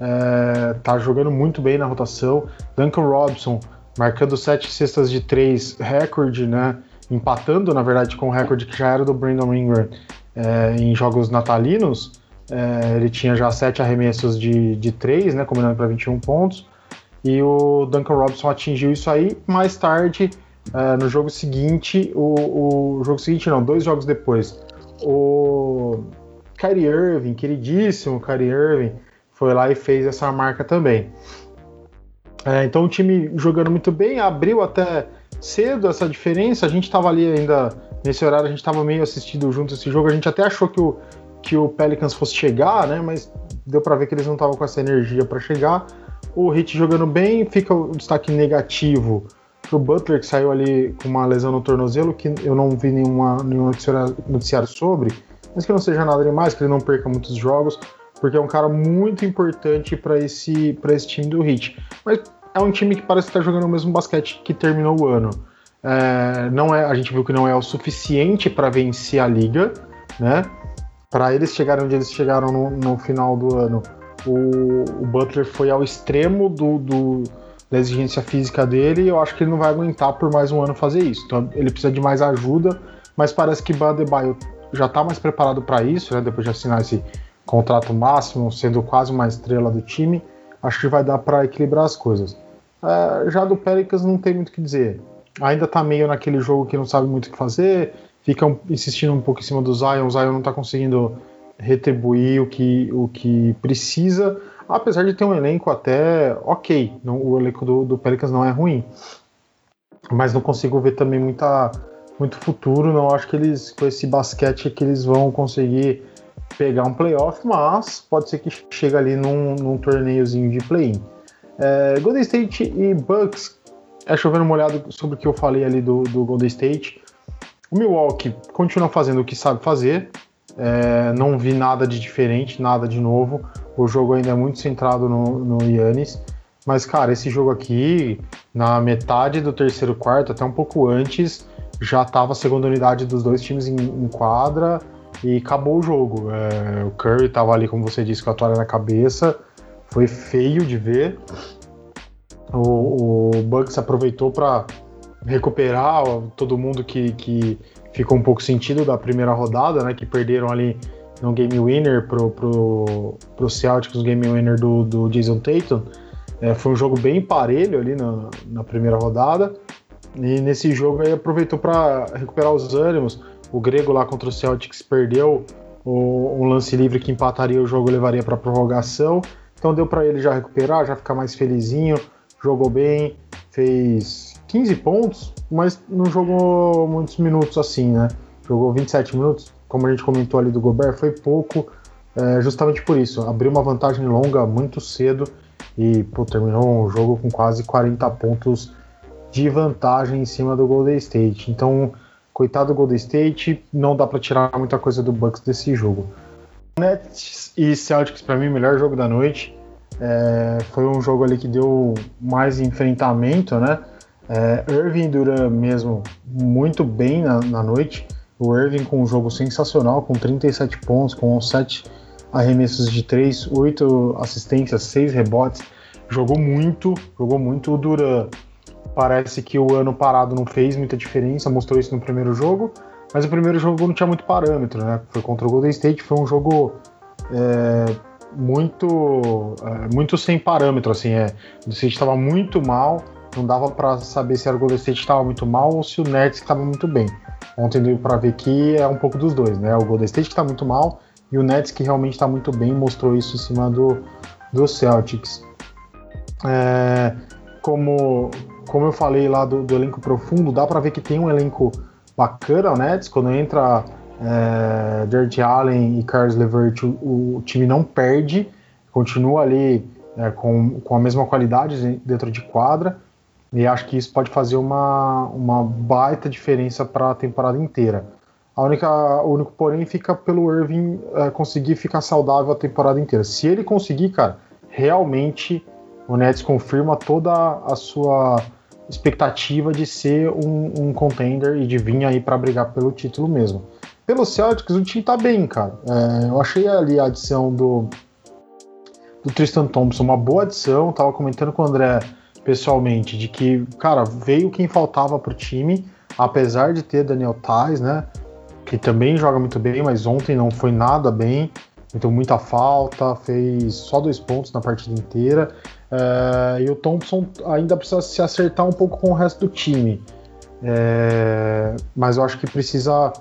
é, tá jogando muito bem na rotação. Duncan Robson marcando sete cestas de três, recorde, né? Empatando, na verdade, com o recorde que já era do Brandon Ingram é, em jogos natalinos. É, ele tinha já sete arremessos de, de três, né, combinando para 21 pontos. E o Duncan Robinson atingiu isso aí. Mais tarde, é, no jogo seguinte, o, o jogo seguinte não, dois jogos depois, o Kyrie Irving, queridíssimo Kyrie Irving, foi lá e fez essa marca também. É, então o time jogando muito bem, abriu até cedo essa diferença. A gente estava ali ainda nesse horário, a gente estava meio assistindo junto esse jogo. A gente até achou que o, que o Pelicans fosse chegar, né? Mas deu para ver que eles não estavam com essa energia para chegar. O Hit jogando bem, fica o destaque negativo pro Butler, que saiu ali com uma lesão no tornozelo, que eu não vi nenhuma, nenhum noticiário- sobre, mas que não seja nada demais, que ele não perca muitos jogos, porque é um cara muito importante para esse, esse time do Hit. Mas é um time que parece estar jogando o mesmo basquete que terminou o ano. É, não é, a gente viu que não é o suficiente para vencer a liga, né? Para eles chegarem onde eles chegaram no, no final do ano, o, o Butler foi ao extremo do, do- da exigência física dele e eu acho que ele não vai aguentar por mais um ano fazer isso. Então ele precisa de mais ajuda, mas parece que Badebaio já está mais preparado para isso, né? Depois de assinar esse contrato máximo, sendo quase uma estrela do time, acho que vai dar para equilibrar as coisas. É, já do Pelicans não tem muito o que dizer. Ainda tá meio naquele jogo que não sabe muito o que fazer, fica insistindo um pouco em cima do Zion, o Zion não tá conseguindo retribuir o que, o que precisa, apesar de ter um elenco até ok. Não, o elenco do, do Pelicans não é ruim. Mas não consigo ver também muita, muito futuro. Não acho que eles, com esse basquete, que eles vão conseguir pegar um playoff, mas pode ser que chegue ali num, num torneiozinho de play-in. É, Golden State e Bucks, é chovendo molhado sobre o que eu falei ali do, do Golden State. O Milwaukee continua fazendo o que sabe fazer, é, não vi nada de diferente, nada de novo. O jogo ainda é muito centrado no, no Yannis. Mas, cara, esse jogo aqui, na metade do terceiro quarto, até um pouco antes, já estava a segunda unidade dos dois times em, em quadra e acabou o jogo. É, o Curry estava ali, como você disse, com a toalha na cabeça. Foi feio de ver. O, o Bucks aproveitou para recuperar todo mundo que, que ficou um pouco sentido da primeira rodada, né? Que perderam ali no game winner pro, pro, pro Celtics, o game winner do, do Jason Tatum. É, foi um jogo bem parelho ali na, na primeira rodada. E nesse jogo aí aproveitou para recuperar os ânimos. O Grego lá contra o Celtics perdeu o, um lance livre que empataria o jogo, levaria para prorrogação. Então deu para ele já recuperar, já ficar mais felizinho. Jogou bem, fez 15 pontos, mas não jogou muitos minutos assim, né? Jogou 27 minutos, como a gente comentou ali do Gobert, foi pouco, é, justamente por isso. Abriu uma vantagem longa muito cedo e pô, terminou o jogo com quase 40 pontos de vantagem em cima do Golden State. Então, coitado do Golden State, não dá para tirar muita coisa do Bucks desse jogo. Nets e Celtics, para mim, melhor jogo da noite. É, foi um jogo ali que deu mais enfrentamento, né? É, Irving Duran mesmo muito bem na, na, noite. O Irving com um jogo sensacional, com 37 pontos, com 7 arremessos de 3, 8 assistências, 6 rebotes. Jogou muito, jogou muito. O Duran parece que o ano parado não fez muita diferença, mostrou isso no primeiro jogo. Mas o primeiro jogo não tinha muito parâmetro, né? Foi contra o Golden State, foi um jogo é, muito, é, muito sem parâmetro, assim. É, o Golden State estava muito mal não dava para saber se era o Golden State estava muito mal ou se o Nets estava muito bem. Ontem deu para ver que é um pouco dos dois, né? O Golden State que está muito mal e o Nets que realmente está muito bem mostrou isso em cima do, do Celtics. É, como, como eu falei lá do, do elenco profundo, dá para ver que tem um elenco bacana o Nets. Quando entra é, Jared Allen e Carlos Levert, o, o, time não perde, continua ali é, com, com a mesma qualidade dentro de quadra. E acho que isso pode fazer uma, uma baita diferença para a temporada inteira. A única, o único porém fica pelo Irving é, conseguir ficar saudável a temporada inteira. Se ele conseguir, cara, realmente o Nets confirma toda a sua expectativa de ser um, um contender e de vir aí para brigar pelo título mesmo. Pelo Celtics, o time tá bem, cara. É, eu achei ali a adição do, do Tristan Thompson uma boa adição. Tava comentando com o André pessoalmente, de que, cara, veio quem faltava pro time, apesar de ter Daniel Tais, né? Que também joga muito bem, mas ontem não foi nada bem, então muita falta, fez só dois pontos na partida inteira. É, e o Thompson ainda precisa se acertar um pouco com o resto do time. É, mas eu acho que precisa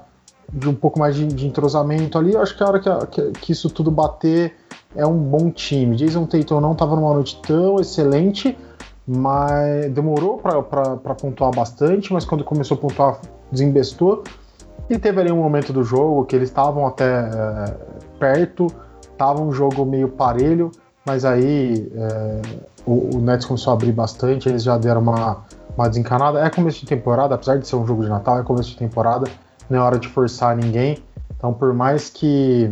de um pouco mais de, de entrosamento ali. Eu acho que a hora que, que, que, isso tudo bater é um bom time. Jason Tatum não estava numa noite tão excelente, mas demorou para pontuar bastante, mas quando começou a pontuar, desembestou. E teve ali um momento do jogo que eles estavam até é, perto, tava um jogo meio parelho, mas aí é, o, o, Nets começou a abrir bastante, eles já deram uma, uma desencanada. É começo de temporada, apesar de ser um jogo de Natal, é começo de temporada, não é hora de forçar ninguém. Então, por mais que,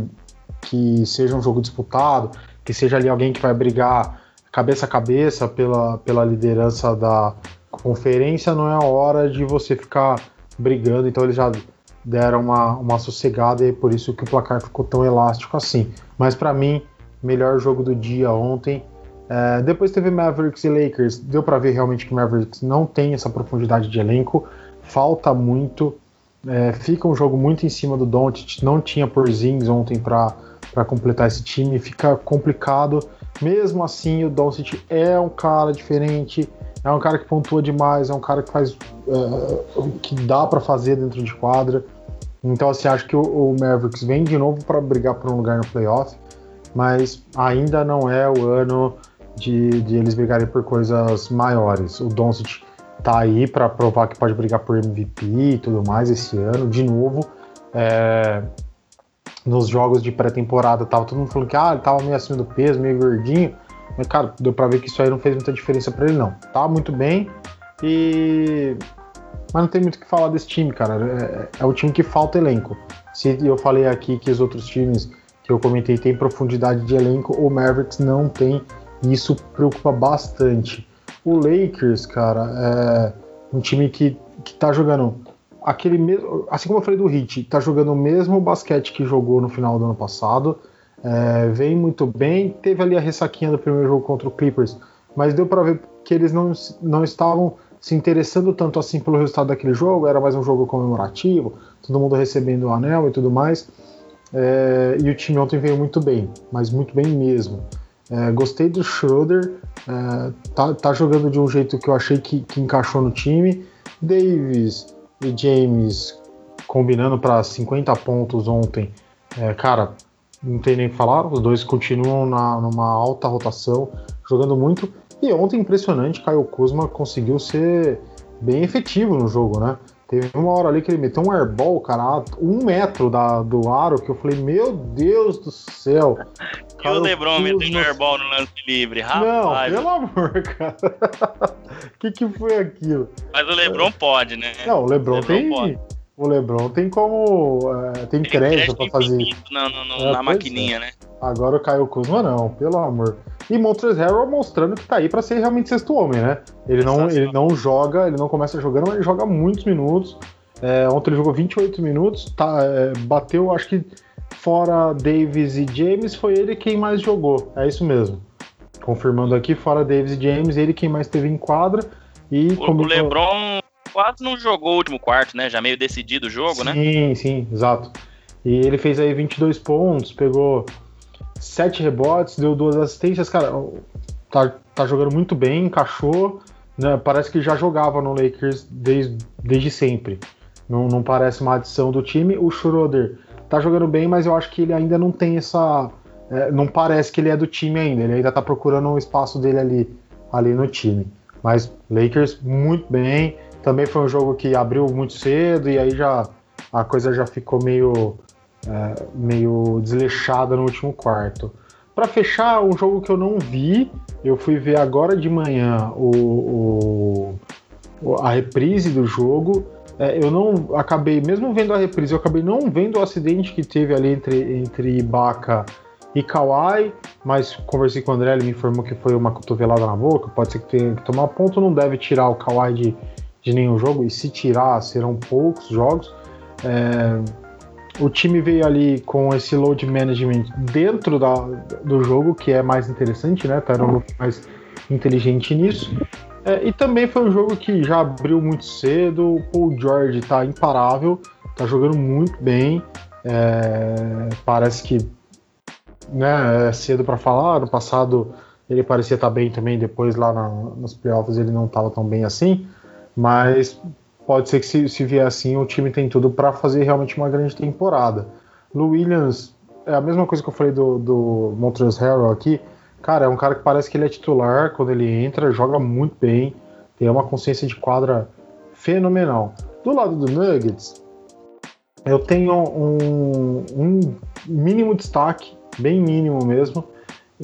que seja um jogo disputado, que seja ali alguém que vai brigar cabeça a cabeça pela, pela liderança da conferência, não é a hora de você ficar brigando. Então eles já deram uma, uma sossegada e é por isso que o placar ficou tão elástico assim. Mas para mim, melhor jogo do dia ontem. É, depois teve Mavericks e Lakers. Deu para ver realmente que Mavericks não tem essa profundidade de elenco, falta muito. É, fica um jogo muito em cima do Doncic. Não tinha Porzingis ontem para completar esse time, fica complicado. Mesmo assim, o Doncic é um cara diferente, é um cara que pontua demais, é um cara que faz é, o que dá para fazer dentro de quadra. Então, assim, acho que o, o Mavericks vem de novo para brigar por um lugar no playoff, mas ainda não é o ano de, de eles brigarem por coisas maiores. O Doncic tá aí para provar que pode brigar por MVP e tudo mais esse ano, de novo. É, nos jogos de pré-temporada tava todo mundo falando que ah, ele tava meio acima do peso, meio gordinho. Mas, cara, deu pra ver que isso aí não fez muita diferença para ele, não. Tá muito bem e. Mas não tem muito o que falar desse time, cara. É, é o time que falta elenco. Se eu falei aqui que os outros times que eu comentei têm profundidade de elenco, o Mavericks não tem. E isso preocupa bastante. O Lakers, cara, é um time que, que tá jogando aquele mesmo. Assim como eu falei do Heat, tá jogando o mesmo basquete que jogou no final do ano passado. É, vem muito bem. Teve ali a ressaquinha do primeiro jogo contra o Clippers, mas deu para ver que eles não, não estavam se interessando tanto assim pelo resultado daquele jogo. Era mais um jogo comemorativo, todo mundo recebendo o anel e tudo mais. É, e o time ontem veio muito bem, mas muito bem mesmo. É, gostei do Schroeder, é, tá, tá, jogando de um jeito que eu achei que, que encaixou no time. Davis e James combinando para 50 pontos ontem, é, cara, não tem nem o que falar. Os dois continuam na, numa alta rotação, jogando muito. E ontem, impressionante, Caio Kuzma conseguiu ser bem efetivo no jogo, né? Teve uma hora ali que ele meteu um airball, cara, um metro da, do aro, que eu falei, meu Deus do céu. E o Lebron metendo um airball no lance livre, rapaz. Não, pelo amor, cara. O que, que foi aquilo? Mas o Lebron pode, né? Não, o Lebron, o Lebron tem. Pode. O Lebron tem como. É, tem, crédito para fazer. Na, na, é, na maquininha, é. né? Agora o Caio Kuzma não, pelo amor. E Montrezl Harrell mostrando que tá aí para ser realmente sexto homem, né? Ele não, ele não joga, ele não começa jogando, mas ele joga muitos minutos. É, ontem ele jogou 28 minutos, tá, é, bateu, acho que fora Davis e James, foi ele quem mais jogou. É isso mesmo. Confirmando aqui, fora Davis e James, ele quem mais teve em quadra. E o, como o LeBron quase não jogou o último quarto, né? Já meio decidido o jogo, sim, né? Sim, sim, exato. E ele fez aí 22 pontos, pegou 7 rebotes, deu duas assistências, cara, tá, tá jogando muito bem, encaixou, né? Parece que já jogava no Lakers desde, desde sempre. Não, não parece uma adição do time. O Schroeder tá jogando bem, mas eu acho que ele ainda não tem essa. É, não parece que ele é do time ainda. Ele ainda tá procurando um espaço dele ali, ali no time. Mas Lakers muito bem. Também foi um jogo que abriu muito cedo e aí já a coisa já ficou meio, é, meio desleixada no último quarto. Para fechar, um jogo que eu não vi, eu fui ver agora de manhã o, o a reprise do jogo. É, eu não acabei, mesmo vendo a reprise, eu acabei não vendo o acidente que teve ali entre, entre Ibaka e Kawhi, mas conversei com o André, ele me informou que foi uma cotovelada na boca, pode ser que tenha que tomar ponto, não deve tirar o Kawhi de, de nenhum jogo, e se tirar, serão poucos jogos. É, o time veio ali com esse load management dentro da, do jogo, que é mais interessante, né? Tá um mais inteligente nisso. É, e também foi um jogo que já abriu muito cedo. O Paul George tá imparável, tá jogando muito bem. É, parece que né, é cedo para falar. No passado ele parecia estar tá bem também, depois lá na, nos playoffs ele não estava tão bem assim. Mas pode ser que se, se vier assim, o time tem tudo para fazer realmente uma grande temporada. Lou Williams, é a mesma coisa que eu falei do, do Montrezl Harrell aqui. Cara, é um cara que parece que ele é titular quando ele entra, joga muito bem, tem uma consciência de quadra fenomenal. Do lado do Nuggets, eu tenho um, um mínimo destaque, bem mínimo mesmo,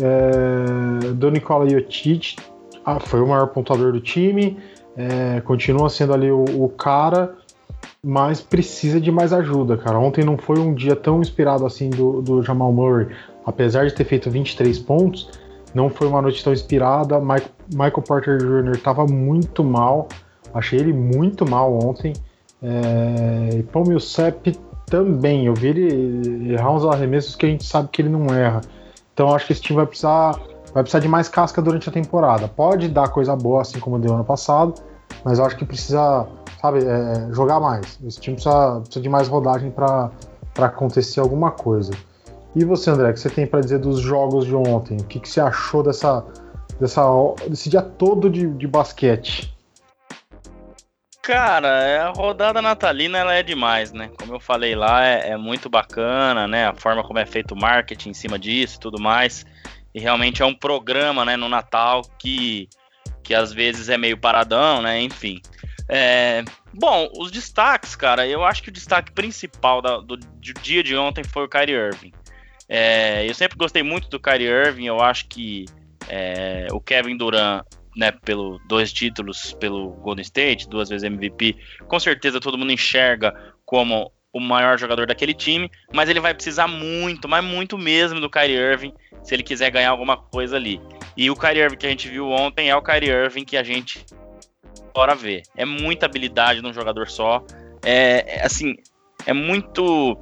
é, do Nikola Jokic. Ah, foi o maior pontuador do time, é, continua sendo ali o, o, cara, mas precisa de mais ajuda, cara. Ontem não foi um dia tão inspirado assim do, do Jamal Murray, apesar de ter feito 23 pontos, não foi uma noite tão inspirada. Mike, Michael Porter Jr. estava muito mal, achei ele muito mal ontem. É, e Paul Millsap também, eu vi ele errar uns arremessos que a gente sabe que ele não erra. Então acho que esse time vai precisar vai precisar de mais casca durante a temporada. Pode dar coisa boa, assim como deu ano passado, mas eu acho que precisa, sabe, é, jogar mais. Esse time precisa, precisa de mais rodagem para acontecer alguma coisa. E você, André, o que você tem para dizer dos jogos de ontem? O que, que você achou dessa, dessa, desse dia todo de, de basquete? Cara, a rodada natalina ela é demais, né? Como eu falei lá, é, é, muito bacana, né? A forma como é feito o marketing em cima disso e tudo mais. E realmente é um programa, né, no Natal que, que às vezes é meio paradão, né? Enfim. É, bom, os destaques, cara, eu acho que o destaque principal da, do, do, dia de ontem foi o Kyrie Irving. É, eu sempre gostei muito do Kyrie Irving, eu acho que é, o Kevin Durant né, pelo dois títulos pelo Golden State, duas vezes MVP, com certeza todo mundo enxerga como o maior jogador daquele time, mas ele vai precisar muito, mas muito mesmo do Kyrie Irving se ele quiser ganhar alguma coisa ali. E o Kyrie Irving que a gente viu ontem é o Kyrie Irving que a gente bora ver. É muita habilidade num jogador só. É, é assim, é muito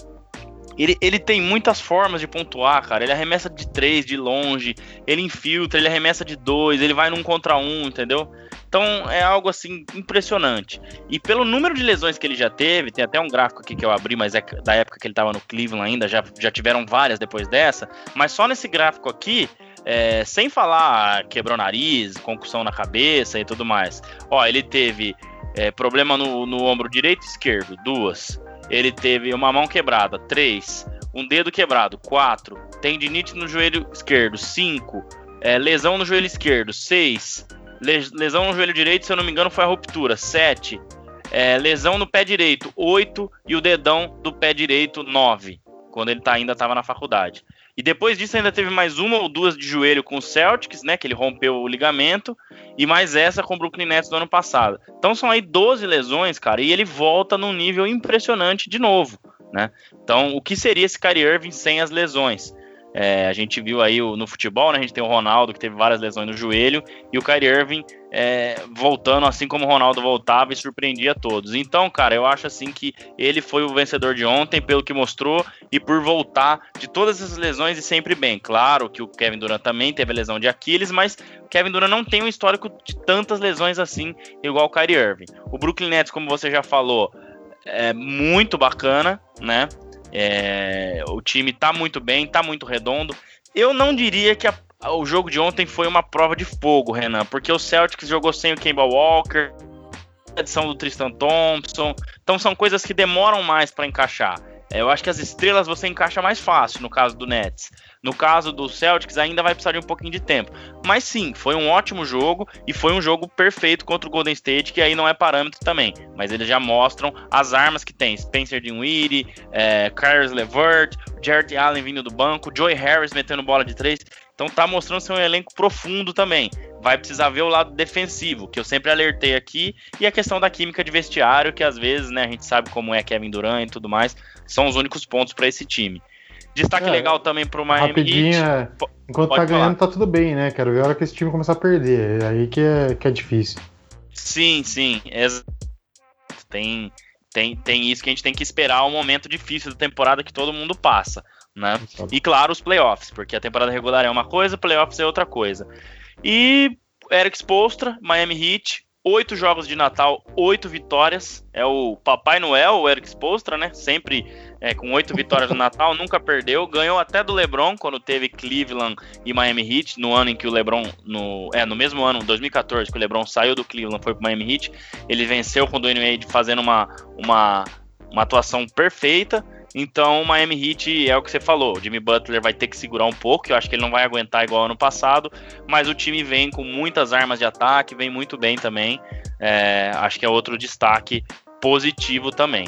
ele, ele tem muitas formas de pontuar, cara. Ele arremessa de três, de longe, ele infiltra, ele arremessa de dois, ele vai num contra um, entendeu? Então é algo assim impressionante. E pelo número de lesões que ele já teve, tem até um gráfico aqui que eu abri, mas é da época que ele estava no Cleveland ainda, já, já tiveram várias depois dessa. Mas só nesse gráfico aqui, é, sem falar quebrou nariz, concussão na cabeça e tudo mais. Ó, ele teve é, problema no, no ombro direito e esquerdo, duas. Ele teve uma mão quebrada, 3. Um dedo quebrado, 4. Tendinite no joelho esquerdo, 5. É, lesão no joelho esquerdo, 6. Lesão no joelho direito, se eu não me engano, foi a ruptura, 7. É, lesão no pé direito, 8. E o dedão do pé direito, 9. Quando ele tá, ainda estava na faculdade. E depois disso ainda teve mais uma ou duas de joelho com o Celtics, né? Que ele rompeu o ligamento. E mais essa com o Brooklyn Nets do ano passado. Então são aí 12 lesões, cara. E ele volta num nível impressionante de novo, né? Então o que seria esse Kyrie Irving sem as lesões? É, a gente viu aí o, no futebol, né? A gente tem o Ronaldo que teve várias lesões no joelho e o Kyrie Irving é, voltando assim como o Ronaldo voltava e surpreendia todos. Então, cara, eu acho assim que ele foi o vencedor de ontem pelo que mostrou e por voltar de todas essas lesões e sempre bem. Claro que o Kevin Durant também teve lesão de Aquiles, mas o Kevin Durant não tem um histórico de tantas lesões assim igual o Kyrie Irving. O Brooklyn Nets, como você já falou, é muito bacana, né? É, o time tá muito bem, tá muito redondo. Eu não diria que a, o jogo de ontem foi uma prova de fogo, Renan, porque o Celtics jogou sem o Kemba Walker, a adição do Tristan Thompson, então são coisas que demoram mais para encaixar. É, eu acho que as estrelas você encaixa mais fácil no caso do Nets. No caso do Celtics, ainda vai precisar de um pouquinho de tempo. Mas sim, foi um ótimo jogo e foi um jogo perfeito contra o Golden State, que aí não é parâmetro também. Mas eles já mostram as armas que tem: Spencer Dinwiddie, é, Kyrie Levert, Jared Allen vindo do banco, Joey Harris metendo bola de três. Então tá mostrando ser um elenco profundo também. Vai precisar ver o lado defensivo, que eu sempre alertei aqui, e a questão da química de vestiário, que às vezes, né, a gente sabe como é Kevin Durant e tudo mais, são os únicos pontos para esse time. Destaque é, legal também pro Miami rapidinho, Heat. É, enquanto tá falar. ganhando, tá tudo bem, né? Quero ver a hora que esse time começar a perder. É aí que é, que é difícil. Sim, sim. Tem, tem, tem isso que a gente tem que esperar o um momento difícil da temporada que todo mundo passa. Né? E claro, os playoffs, porque a temporada regular é uma coisa, playoffs é outra coisa. E Eric Spolstra, Miami Heat, oito jogos de Natal, oito vitórias. É o Papai Noel, o Eric Spolstra, né? Sempre é, com oito vitórias no Natal, nunca perdeu. Ganhou até do LeBron quando teve Cleveland e Miami Heat, no ano em que o LeBron, no, é, no mesmo ano, 2014, que o LeBron saiu do Cleveland, foi pro Miami Heat. Ele venceu com o Dwayne Wade fazendo uma, uma, uma atuação perfeita. Então, o Miami Heat é o que você falou. O Jimmy Butler vai ter que segurar um pouco. Eu acho que ele não vai aguentar igual ano passado. Mas o time vem com muitas armas de ataque, vem muito bem também. É, acho que é outro destaque positivo também.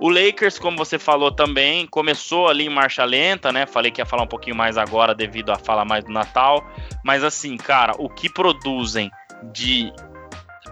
O Lakers, como você falou também, começou ali em marcha lenta, né? Falei que ia falar um pouquinho mais agora devido a falar mais do Natal. Mas assim, cara, o que produzem de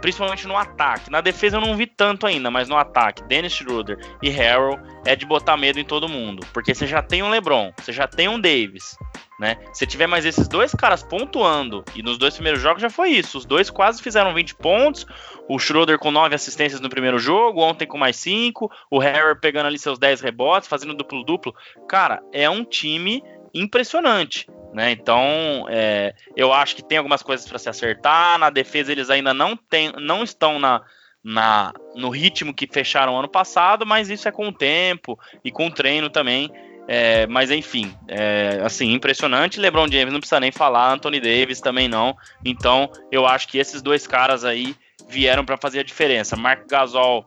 principalmente no ataque. Na defesa eu não vi tanto ainda, mas no ataque, Dennis Schroeder e Harrell é de botar medo em todo mundo, porque você já tem um LeBron, você já tem um Davis, né? Se tiver mais esses dois caras pontuando, e nos dois primeiros jogos já foi isso, os dois quase fizeram 20 pontos, o Schroeder com 9 assistências no primeiro jogo, ontem com mais 5, o Harrell pegando ali seus 10 rebotes, fazendo duplo-duplo. Cara, é um time impressionante. Né? Então, é, eu acho que tem algumas coisas para se acertar. Na defesa, eles ainda não, tem, não estão na, na, no ritmo que fecharam ano passado, mas isso é com o tempo e com o treino também. É, mas enfim, é, assim, impressionante. LeBron James não precisa nem falar, Anthony Davis também não. Então, eu acho que esses dois caras aí vieram para fazer a diferença. Mark Gasol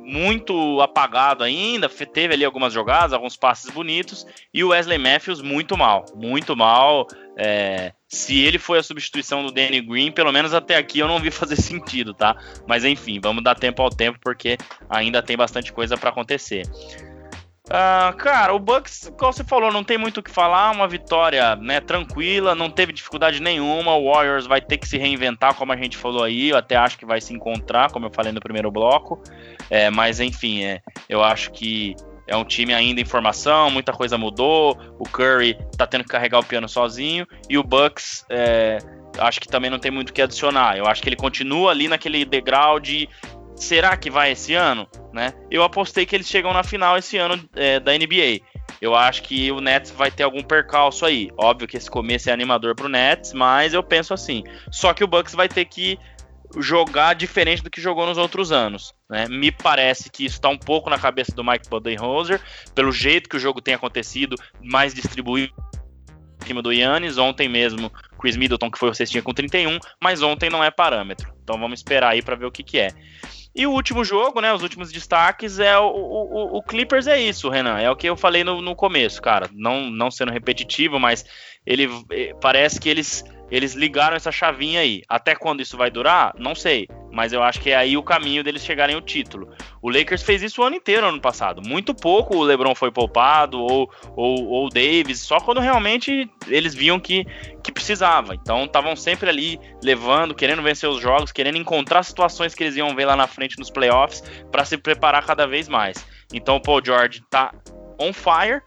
muito apagado ainda, teve ali algumas jogadas, alguns passes bonitos, e o Wesley Matthews muito mal, muito mal. É, se ele foi a substituição do Danny Green, pelo menos até aqui eu não vi fazer sentido, tá? Mas enfim, vamos dar tempo ao tempo porque ainda tem bastante coisa para acontecer. Uh, cara, o Bucks, como você falou, não tem muito o que falar, uma vitória né, tranquila, não teve dificuldade nenhuma. O Warriors vai ter que se reinventar, como a gente falou aí. Eu até acho que vai se encontrar, como eu falei no primeiro bloco. É, mas enfim, é, eu acho que é um time ainda em formação, muita coisa mudou. O Curry tá tendo que carregar o piano sozinho. E o Bucks, é, acho que também não tem muito o que adicionar. Eu acho que ele continua ali naquele degrau de será que vai esse ano? Né? Eu apostei que eles chegam na final esse ano é, da NBA. Eu acho que o Nets vai ter algum percalço aí. Óbvio que esse começo é animador pro Nets, mas eu penso assim. Só que o Bucks vai ter que jogar diferente do que jogou nos outros anos. Né? Me parece que isso está um pouco na cabeça do Mike Budenholzer, pelo jeito que o jogo tem acontecido, mais distribuído em cima do Yannis. Ontem mesmo, Chris Middleton, que foi o cestinha com 31, mas ontem não é parâmetro. Então vamos esperar aí para ver o que, que é. E o último jogo, né? Os últimos destaques é o, o, o Clippers é isso, Renan. É o que eu falei no, no começo, cara. Não, não sendo repetitivo, mas ele eh, parece que eles eles ligaram essa chavinha aí. Até quando isso vai durar? Não sei. Mas eu acho que é aí o caminho deles chegarem ao título. O Lakers fez isso o ano inteiro, ano passado. Muito pouco o LeBron foi poupado, ou, ou, ou o Davis, só quando realmente eles viam que, que precisava. Então estavam sempre ali levando, querendo vencer os jogos, querendo encontrar situações que eles iam ver lá na frente nos playoffs para se preparar cada vez mais. Então o Paul George tá on fire,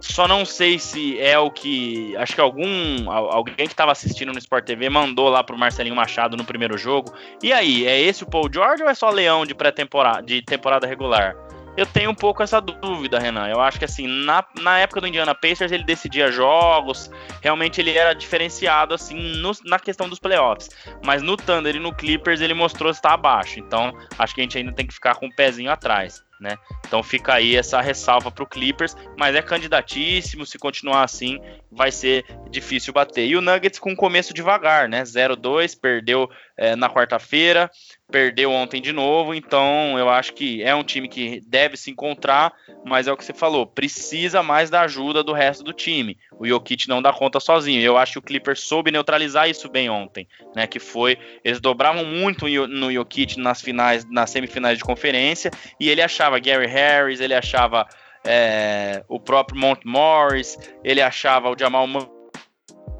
só não sei se é o que. Acho que algum. Alguém que estava assistindo no Sport TV mandou lá pro Marcelinho Machado no primeiro jogo. E aí, é esse o Paul George ou é só Leão de pré-temporada, de temporada regular? Eu tenho um pouco essa dúvida, Renan. Eu acho que assim, na, na época do Indiana Pacers ele decidia jogos, realmente ele era diferenciado assim no, na questão dos playoffs. Mas no Thunder e no Clippers ele mostrou estar abaixo. Então acho que a gente ainda tem que ficar com o um pezinho atrás né? Então fica aí essa ressalva para o Clippers, mas é candidatíssimo, se continuar assim, vai ser difícil bater. E o Nuggets com começo devagar, né? 0-2, perdeu é, na quarta-feira, perdeu ontem de novo, então eu acho que é um time que deve se encontrar, mas é o que você falou, precisa mais da ajuda do resto do time. O Jokic não dá conta sozinho. Eu acho que o Clippers soube neutralizar isso bem ontem, né? Que foi, eles dobravam muito no Jokic nas finais, nas semifinais de conferência, e ele achava Gary Harris, ele achava é, o próprio Mont Morris, ele achava o Jamal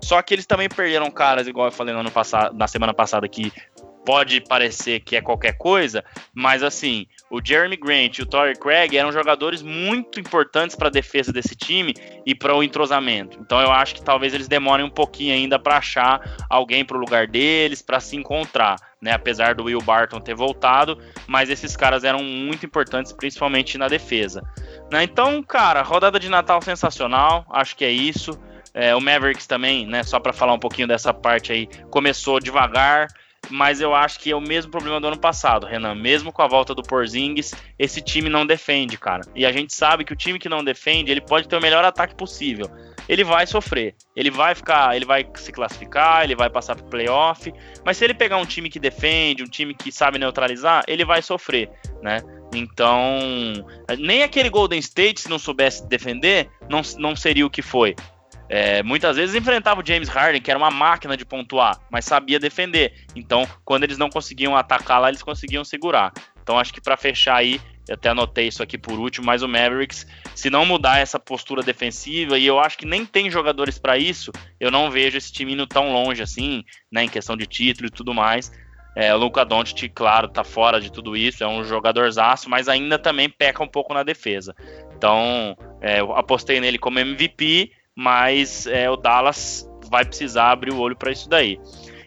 só que eles também perderam caras, igual eu falei no ano passado, na semana passada, que pode parecer que é qualquer coisa, mas assim, o Jeremy Grant e o Torrey Craig eram jogadores muito importantes para a defesa desse time e para o entrosamento. Então eu acho que talvez eles demorem um pouquinho ainda para achar alguém para o lugar deles, para se encontrar, né? Apesar do Will Barton ter voltado, mas esses caras eram muito importantes, principalmente na defesa. Né? Então, cara, rodada de Natal sensacional, acho que é isso. É, o Mavericks também, né? Só para falar um pouquinho dessa parte aí, começou devagar, mas eu acho que é o mesmo problema do ano passado, Renan. Mesmo com a volta do Porzingis, esse time não defende, cara. E a gente sabe que o time que não defende, ele pode ter o melhor ataque possível. Ele vai sofrer. Ele vai ficar, ele vai se classificar, ele vai passar pro playoff. Mas se ele pegar um time que defende, um time que sabe neutralizar, ele vai sofrer, né? Então, nem aquele Golden State, se não soubesse defender, não, não seria o que foi. É, muitas vezes enfrentava o James Harden, que era uma máquina de pontuar, mas sabia defender. Então, quando eles não conseguiam atacar lá, eles conseguiam segurar. Então, acho que para fechar aí, eu até anotei isso aqui por último, mas o Mavericks, se não mudar essa postura defensiva, e eu acho que nem tem jogadores para isso, eu não vejo esse time indo tão longe assim, né, em questão de título e tudo mais. É, o Luca Doncic, claro, tá fora de tudo isso, é um jogadorzaço, mas ainda também peca um pouco na defesa. Então, é, eu apostei nele como MVP, mas é, o Dallas vai precisar abrir o olho para isso daí.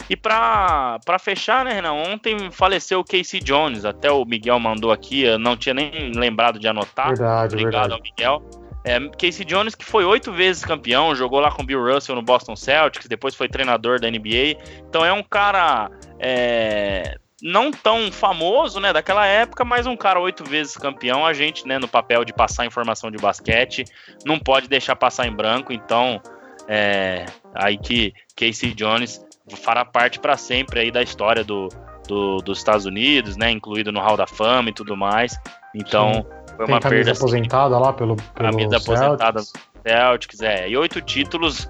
E para fechar, né, Renan? Ontem faleceu o Casey Jones, até o Miguel mandou aqui, eu não tinha nem lembrado de anotar. Verdade, Obrigado verdade. ao Miguel. É, Casey Jones, que foi oito vezes campeão, jogou lá com Bill Russell no Boston Celtics, depois foi treinador da NBA. Então é um cara é, não tão famoso, né, daquela época, mas um cara oito vezes campeão, a gente, né, no papel de passar informação de basquete, não pode deixar passar em branco, então é aí que Casey Jones fará parte para sempre aí da história do, do, dos Estados Unidos, né, incluído no Hall da Fama e tudo mais. Então, Sim. foi Tem uma perda assim, aposentada lá pelo, pelo camisa aposentada Celtics, é. E oito títulos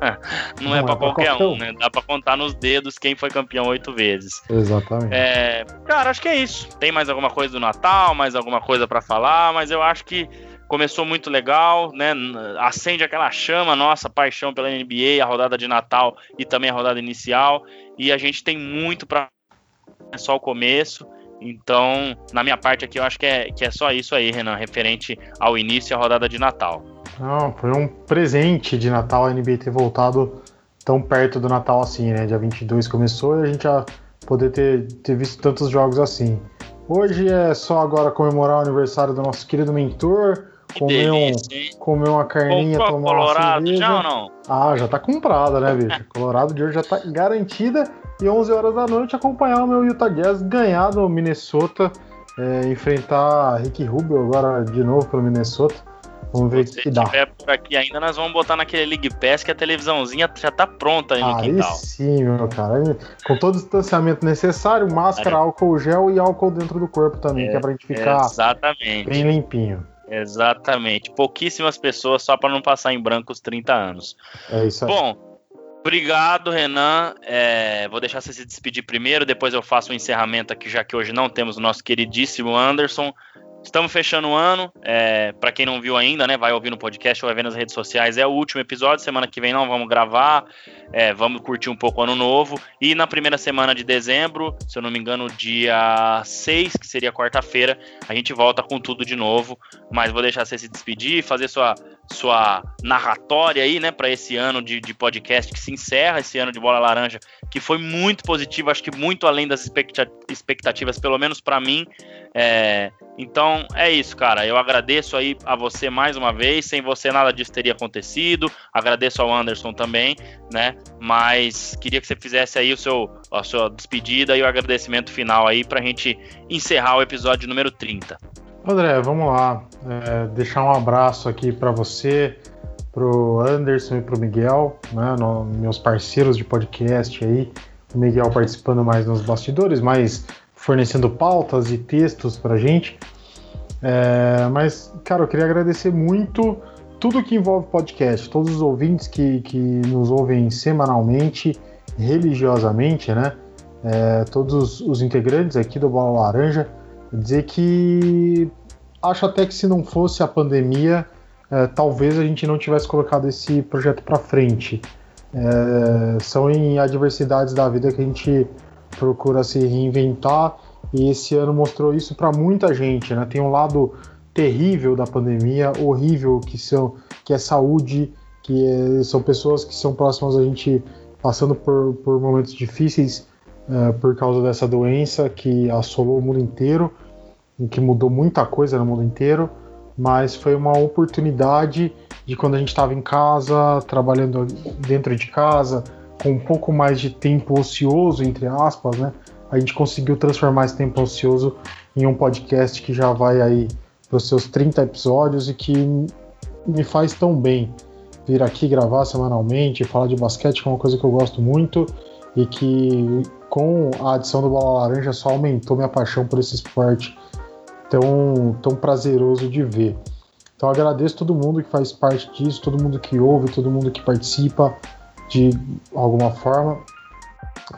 não, não é, é para qualquer, qualquer um, né? Dá para contar nos dedos quem foi campeão oito vezes. Exatamente. É, cara, acho que é isso. Tem mais alguma coisa do Natal, mais alguma coisa para falar, mas eu acho que começou muito legal, né? Acende aquela chama, nossa paixão pela NBA, a rodada de Natal e também a rodada inicial. E a gente tem muito para é só o começo. Então, na minha parte aqui, eu acho que é, que é só isso aí, Renan, referente ao início e à rodada de Natal. Não, foi um presente de Natal a NBA ter voltado tão perto do Natal assim, né? Dia 22 começou e a gente já poder ter, ter visto tantos jogos assim. Hoje é só agora comemorar o aniversário do nosso querido mentor, comer, delícia, um, comer uma carninha, Comprou tomar Colorado, uma cerveja. Já ou não? Ah, já tá comprada, né, bicho? Colorado de hoje já tá garantida e 11 horas da noite acompanhar o meu Utah Jazz ganhar no Minnesota, é, enfrentar Rick Rubio agora de novo pelo Minnesota. Vamos ver o que dá. Se tiver por aqui ainda, nós vamos botar naquele League Pass que a televisãozinha já tá pronta aí no aí quintal. sim, meu cara. Com todo o distanciamento necessário, máscara, álcool gel e álcool dentro do corpo também, é, que é pra gente ficar exatamente. bem limpinho. Exatamente. Pouquíssimas pessoas só para não passar em branco os 30 anos. É isso aí. Bom, Obrigado, Renan. É, vou deixar você se despedir primeiro, depois eu faço o um encerramento aqui, já que hoje não temos o nosso queridíssimo Anderson. Estamos fechando o ano. É, para quem não viu ainda, né, vai ouvir no podcast ou vai ver nas redes sociais. É o último episódio. Semana que vem não vamos gravar. É, vamos curtir um pouco o ano novo. E na primeira semana de dezembro, se eu não me engano, dia 6, que seria quarta-feira, a gente volta com tudo de novo. Mas vou deixar você se despedir, fazer sua, sua narratória aí, né, para esse ano de, de podcast que se encerra, esse ano de bola laranja, que foi muito positivo, acho que muito além das expectativas, pelo menos para mim. É, então é isso, cara. Eu agradeço aí a você mais uma vez. Sem você nada disso teria acontecido. Agradeço ao Anderson também, né? Mas queria que você fizesse aí o seu, a sua despedida e o agradecimento final aí pra gente encerrar o episódio número 30. André, vamos lá. É, deixar um abraço aqui para você, pro Anderson e pro Miguel, né? No, meus parceiros de podcast aí. O Miguel participando mais nos bastidores, mas fornecendo pautas e textos pra gente. É, mas, cara, eu queria agradecer muito tudo que envolve podcast, todos os ouvintes que, que nos ouvem semanalmente, religiosamente, né? É, todos os integrantes aqui do Bola Laranja, dizer que acho até que se não fosse a pandemia, é, talvez a gente não tivesse colocado esse projeto para frente. É, são em adversidades da vida que a gente procura se reinventar e esse ano mostrou isso para muita gente, né? Tem um lado terrível da pandemia, horrível que são que é saúde, que é, são pessoas que são próximas a gente passando por, por momentos difíceis uh, por causa dessa doença que assolou o mundo inteiro, que mudou muita coisa no mundo inteiro, mas foi uma oportunidade de quando a gente estava em casa, trabalhando dentro de casa, com um pouco mais de tempo ocioso, entre aspas, né? A gente conseguiu transformar esse tempo ocioso em um podcast que já vai aí para os seus 30 episódios e que me faz tão bem vir aqui gravar semanalmente, falar de basquete, que é uma coisa que eu gosto muito e que com a adição do Bola Laranja só aumentou minha paixão por esse esporte tão, tão prazeroso de ver. Então agradeço todo mundo que faz parte disso, todo mundo que ouve, todo mundo que participa de alguma forma.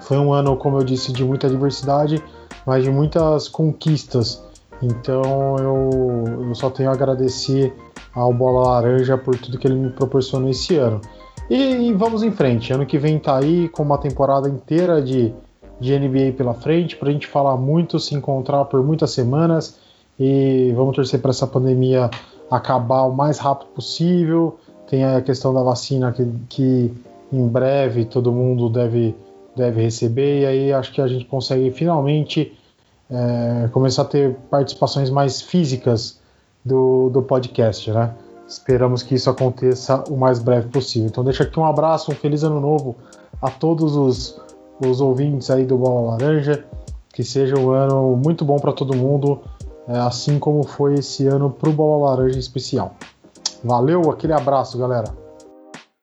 Foi um ano, como eu disse, de muita diversidade, mas de muitas conquistas. Então eu, eu só tenho a agradecer ao Bola Laranja por tudo que ele me proporcionou esse ano. E, e, vamos em frente. Ano que vem tá aí com uma temporada inteira de, de NBA pela frente, para a gente falar muito, se encontrar por muitas semanas. E vamos torcer para essa pandemia acabar o mais rápido possível. Tem a questão da vacina que, que em breve todo mundo deve, deve receber, e aí acho que a gente consegue finalmente é, começar a ter participações mais físicas do, do podcast, né? Esperamos que isso aconteça o mais breve possível. Então deixa aqui um abraço, um feliz ano novo a todos os, os ouvintes aí do Bola Laranja. Que seja um ano muito bom para todo mundo, assim como foi esse ano para o Bola Laranja em especial. Valeu, aquele abraço, galera.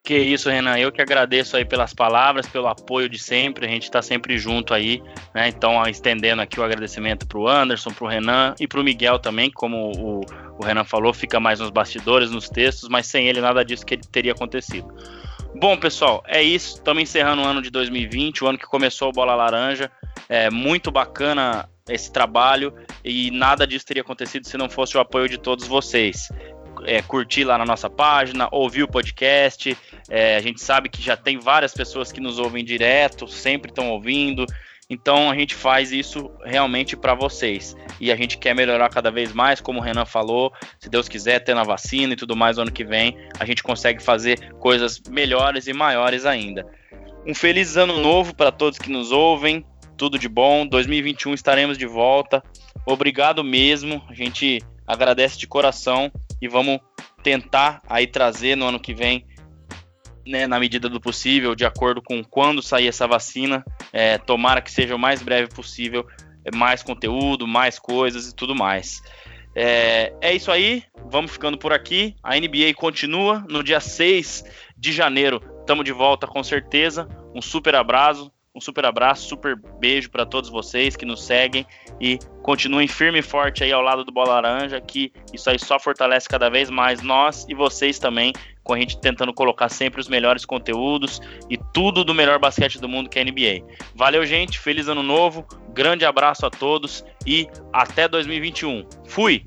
Que isso, Renan. Eu que agradeço aí pelas palavras, pelo apoio de sempre. A gente está sempre junto aí, né? Então, estendendo aqui o agradecimento para o Anderson, para o Renan e para o Miguel também, como o, o Renan falou, fica mais nos bastidores, nos textos, mas sem ele nada disso que teria acontecido. Bom, pessoal, é isso. Estamos encerrando o ano de 2020, o ano que começou o Bola Laranja. É muito bacana esse trabalho e nada disso teria acontecido se não fosse o apoio de todos vocês é, curtir lá na nossa página, ouvir o podcast. É, a gente sabe que já tem várias pessoas que nos ouvem direto, sempre estão ouvindo. Então a gente faz isso realmente para vocês. E a gente quer melhorar cada vez mais, como o Renan falou. Se Deus quiser, tendo a vacina e tudo mais no ano que vem, a gente consegue fazer coisas melhores e maiores ainda. Um feliz ano novo para todos que nos ouvem. Tudo de bom. 2021 estaremos de volta. Obrigado mesmo. A gente agradece de coração e vamos tentar aí trazer no ano que vem, né, na medida do possível, de acordo com quando sair essa vacina, é, tomara que seja o mais breve possível, é, mais conteúdo, mais coisas e tudo mais. É, é isso aí, vamos ficando por aqui. A NBA continua no dia 6 de janeiro. Estamos de volta com certeza. Um super abraço. Um super abraço, super beijo para todos vocês que nos seguem e continuem firme e forte aí ao lado do Bola Laranja, que isso aí só fortalece cada vez mais nós e vocês também, com a gente tentando colocar sempre os melhores conteúdos e tudo do melhor basquete do mundo que é a NBA. Valeu, gente, feliz ano novo, grande abraço a todos e até 2021. Fui!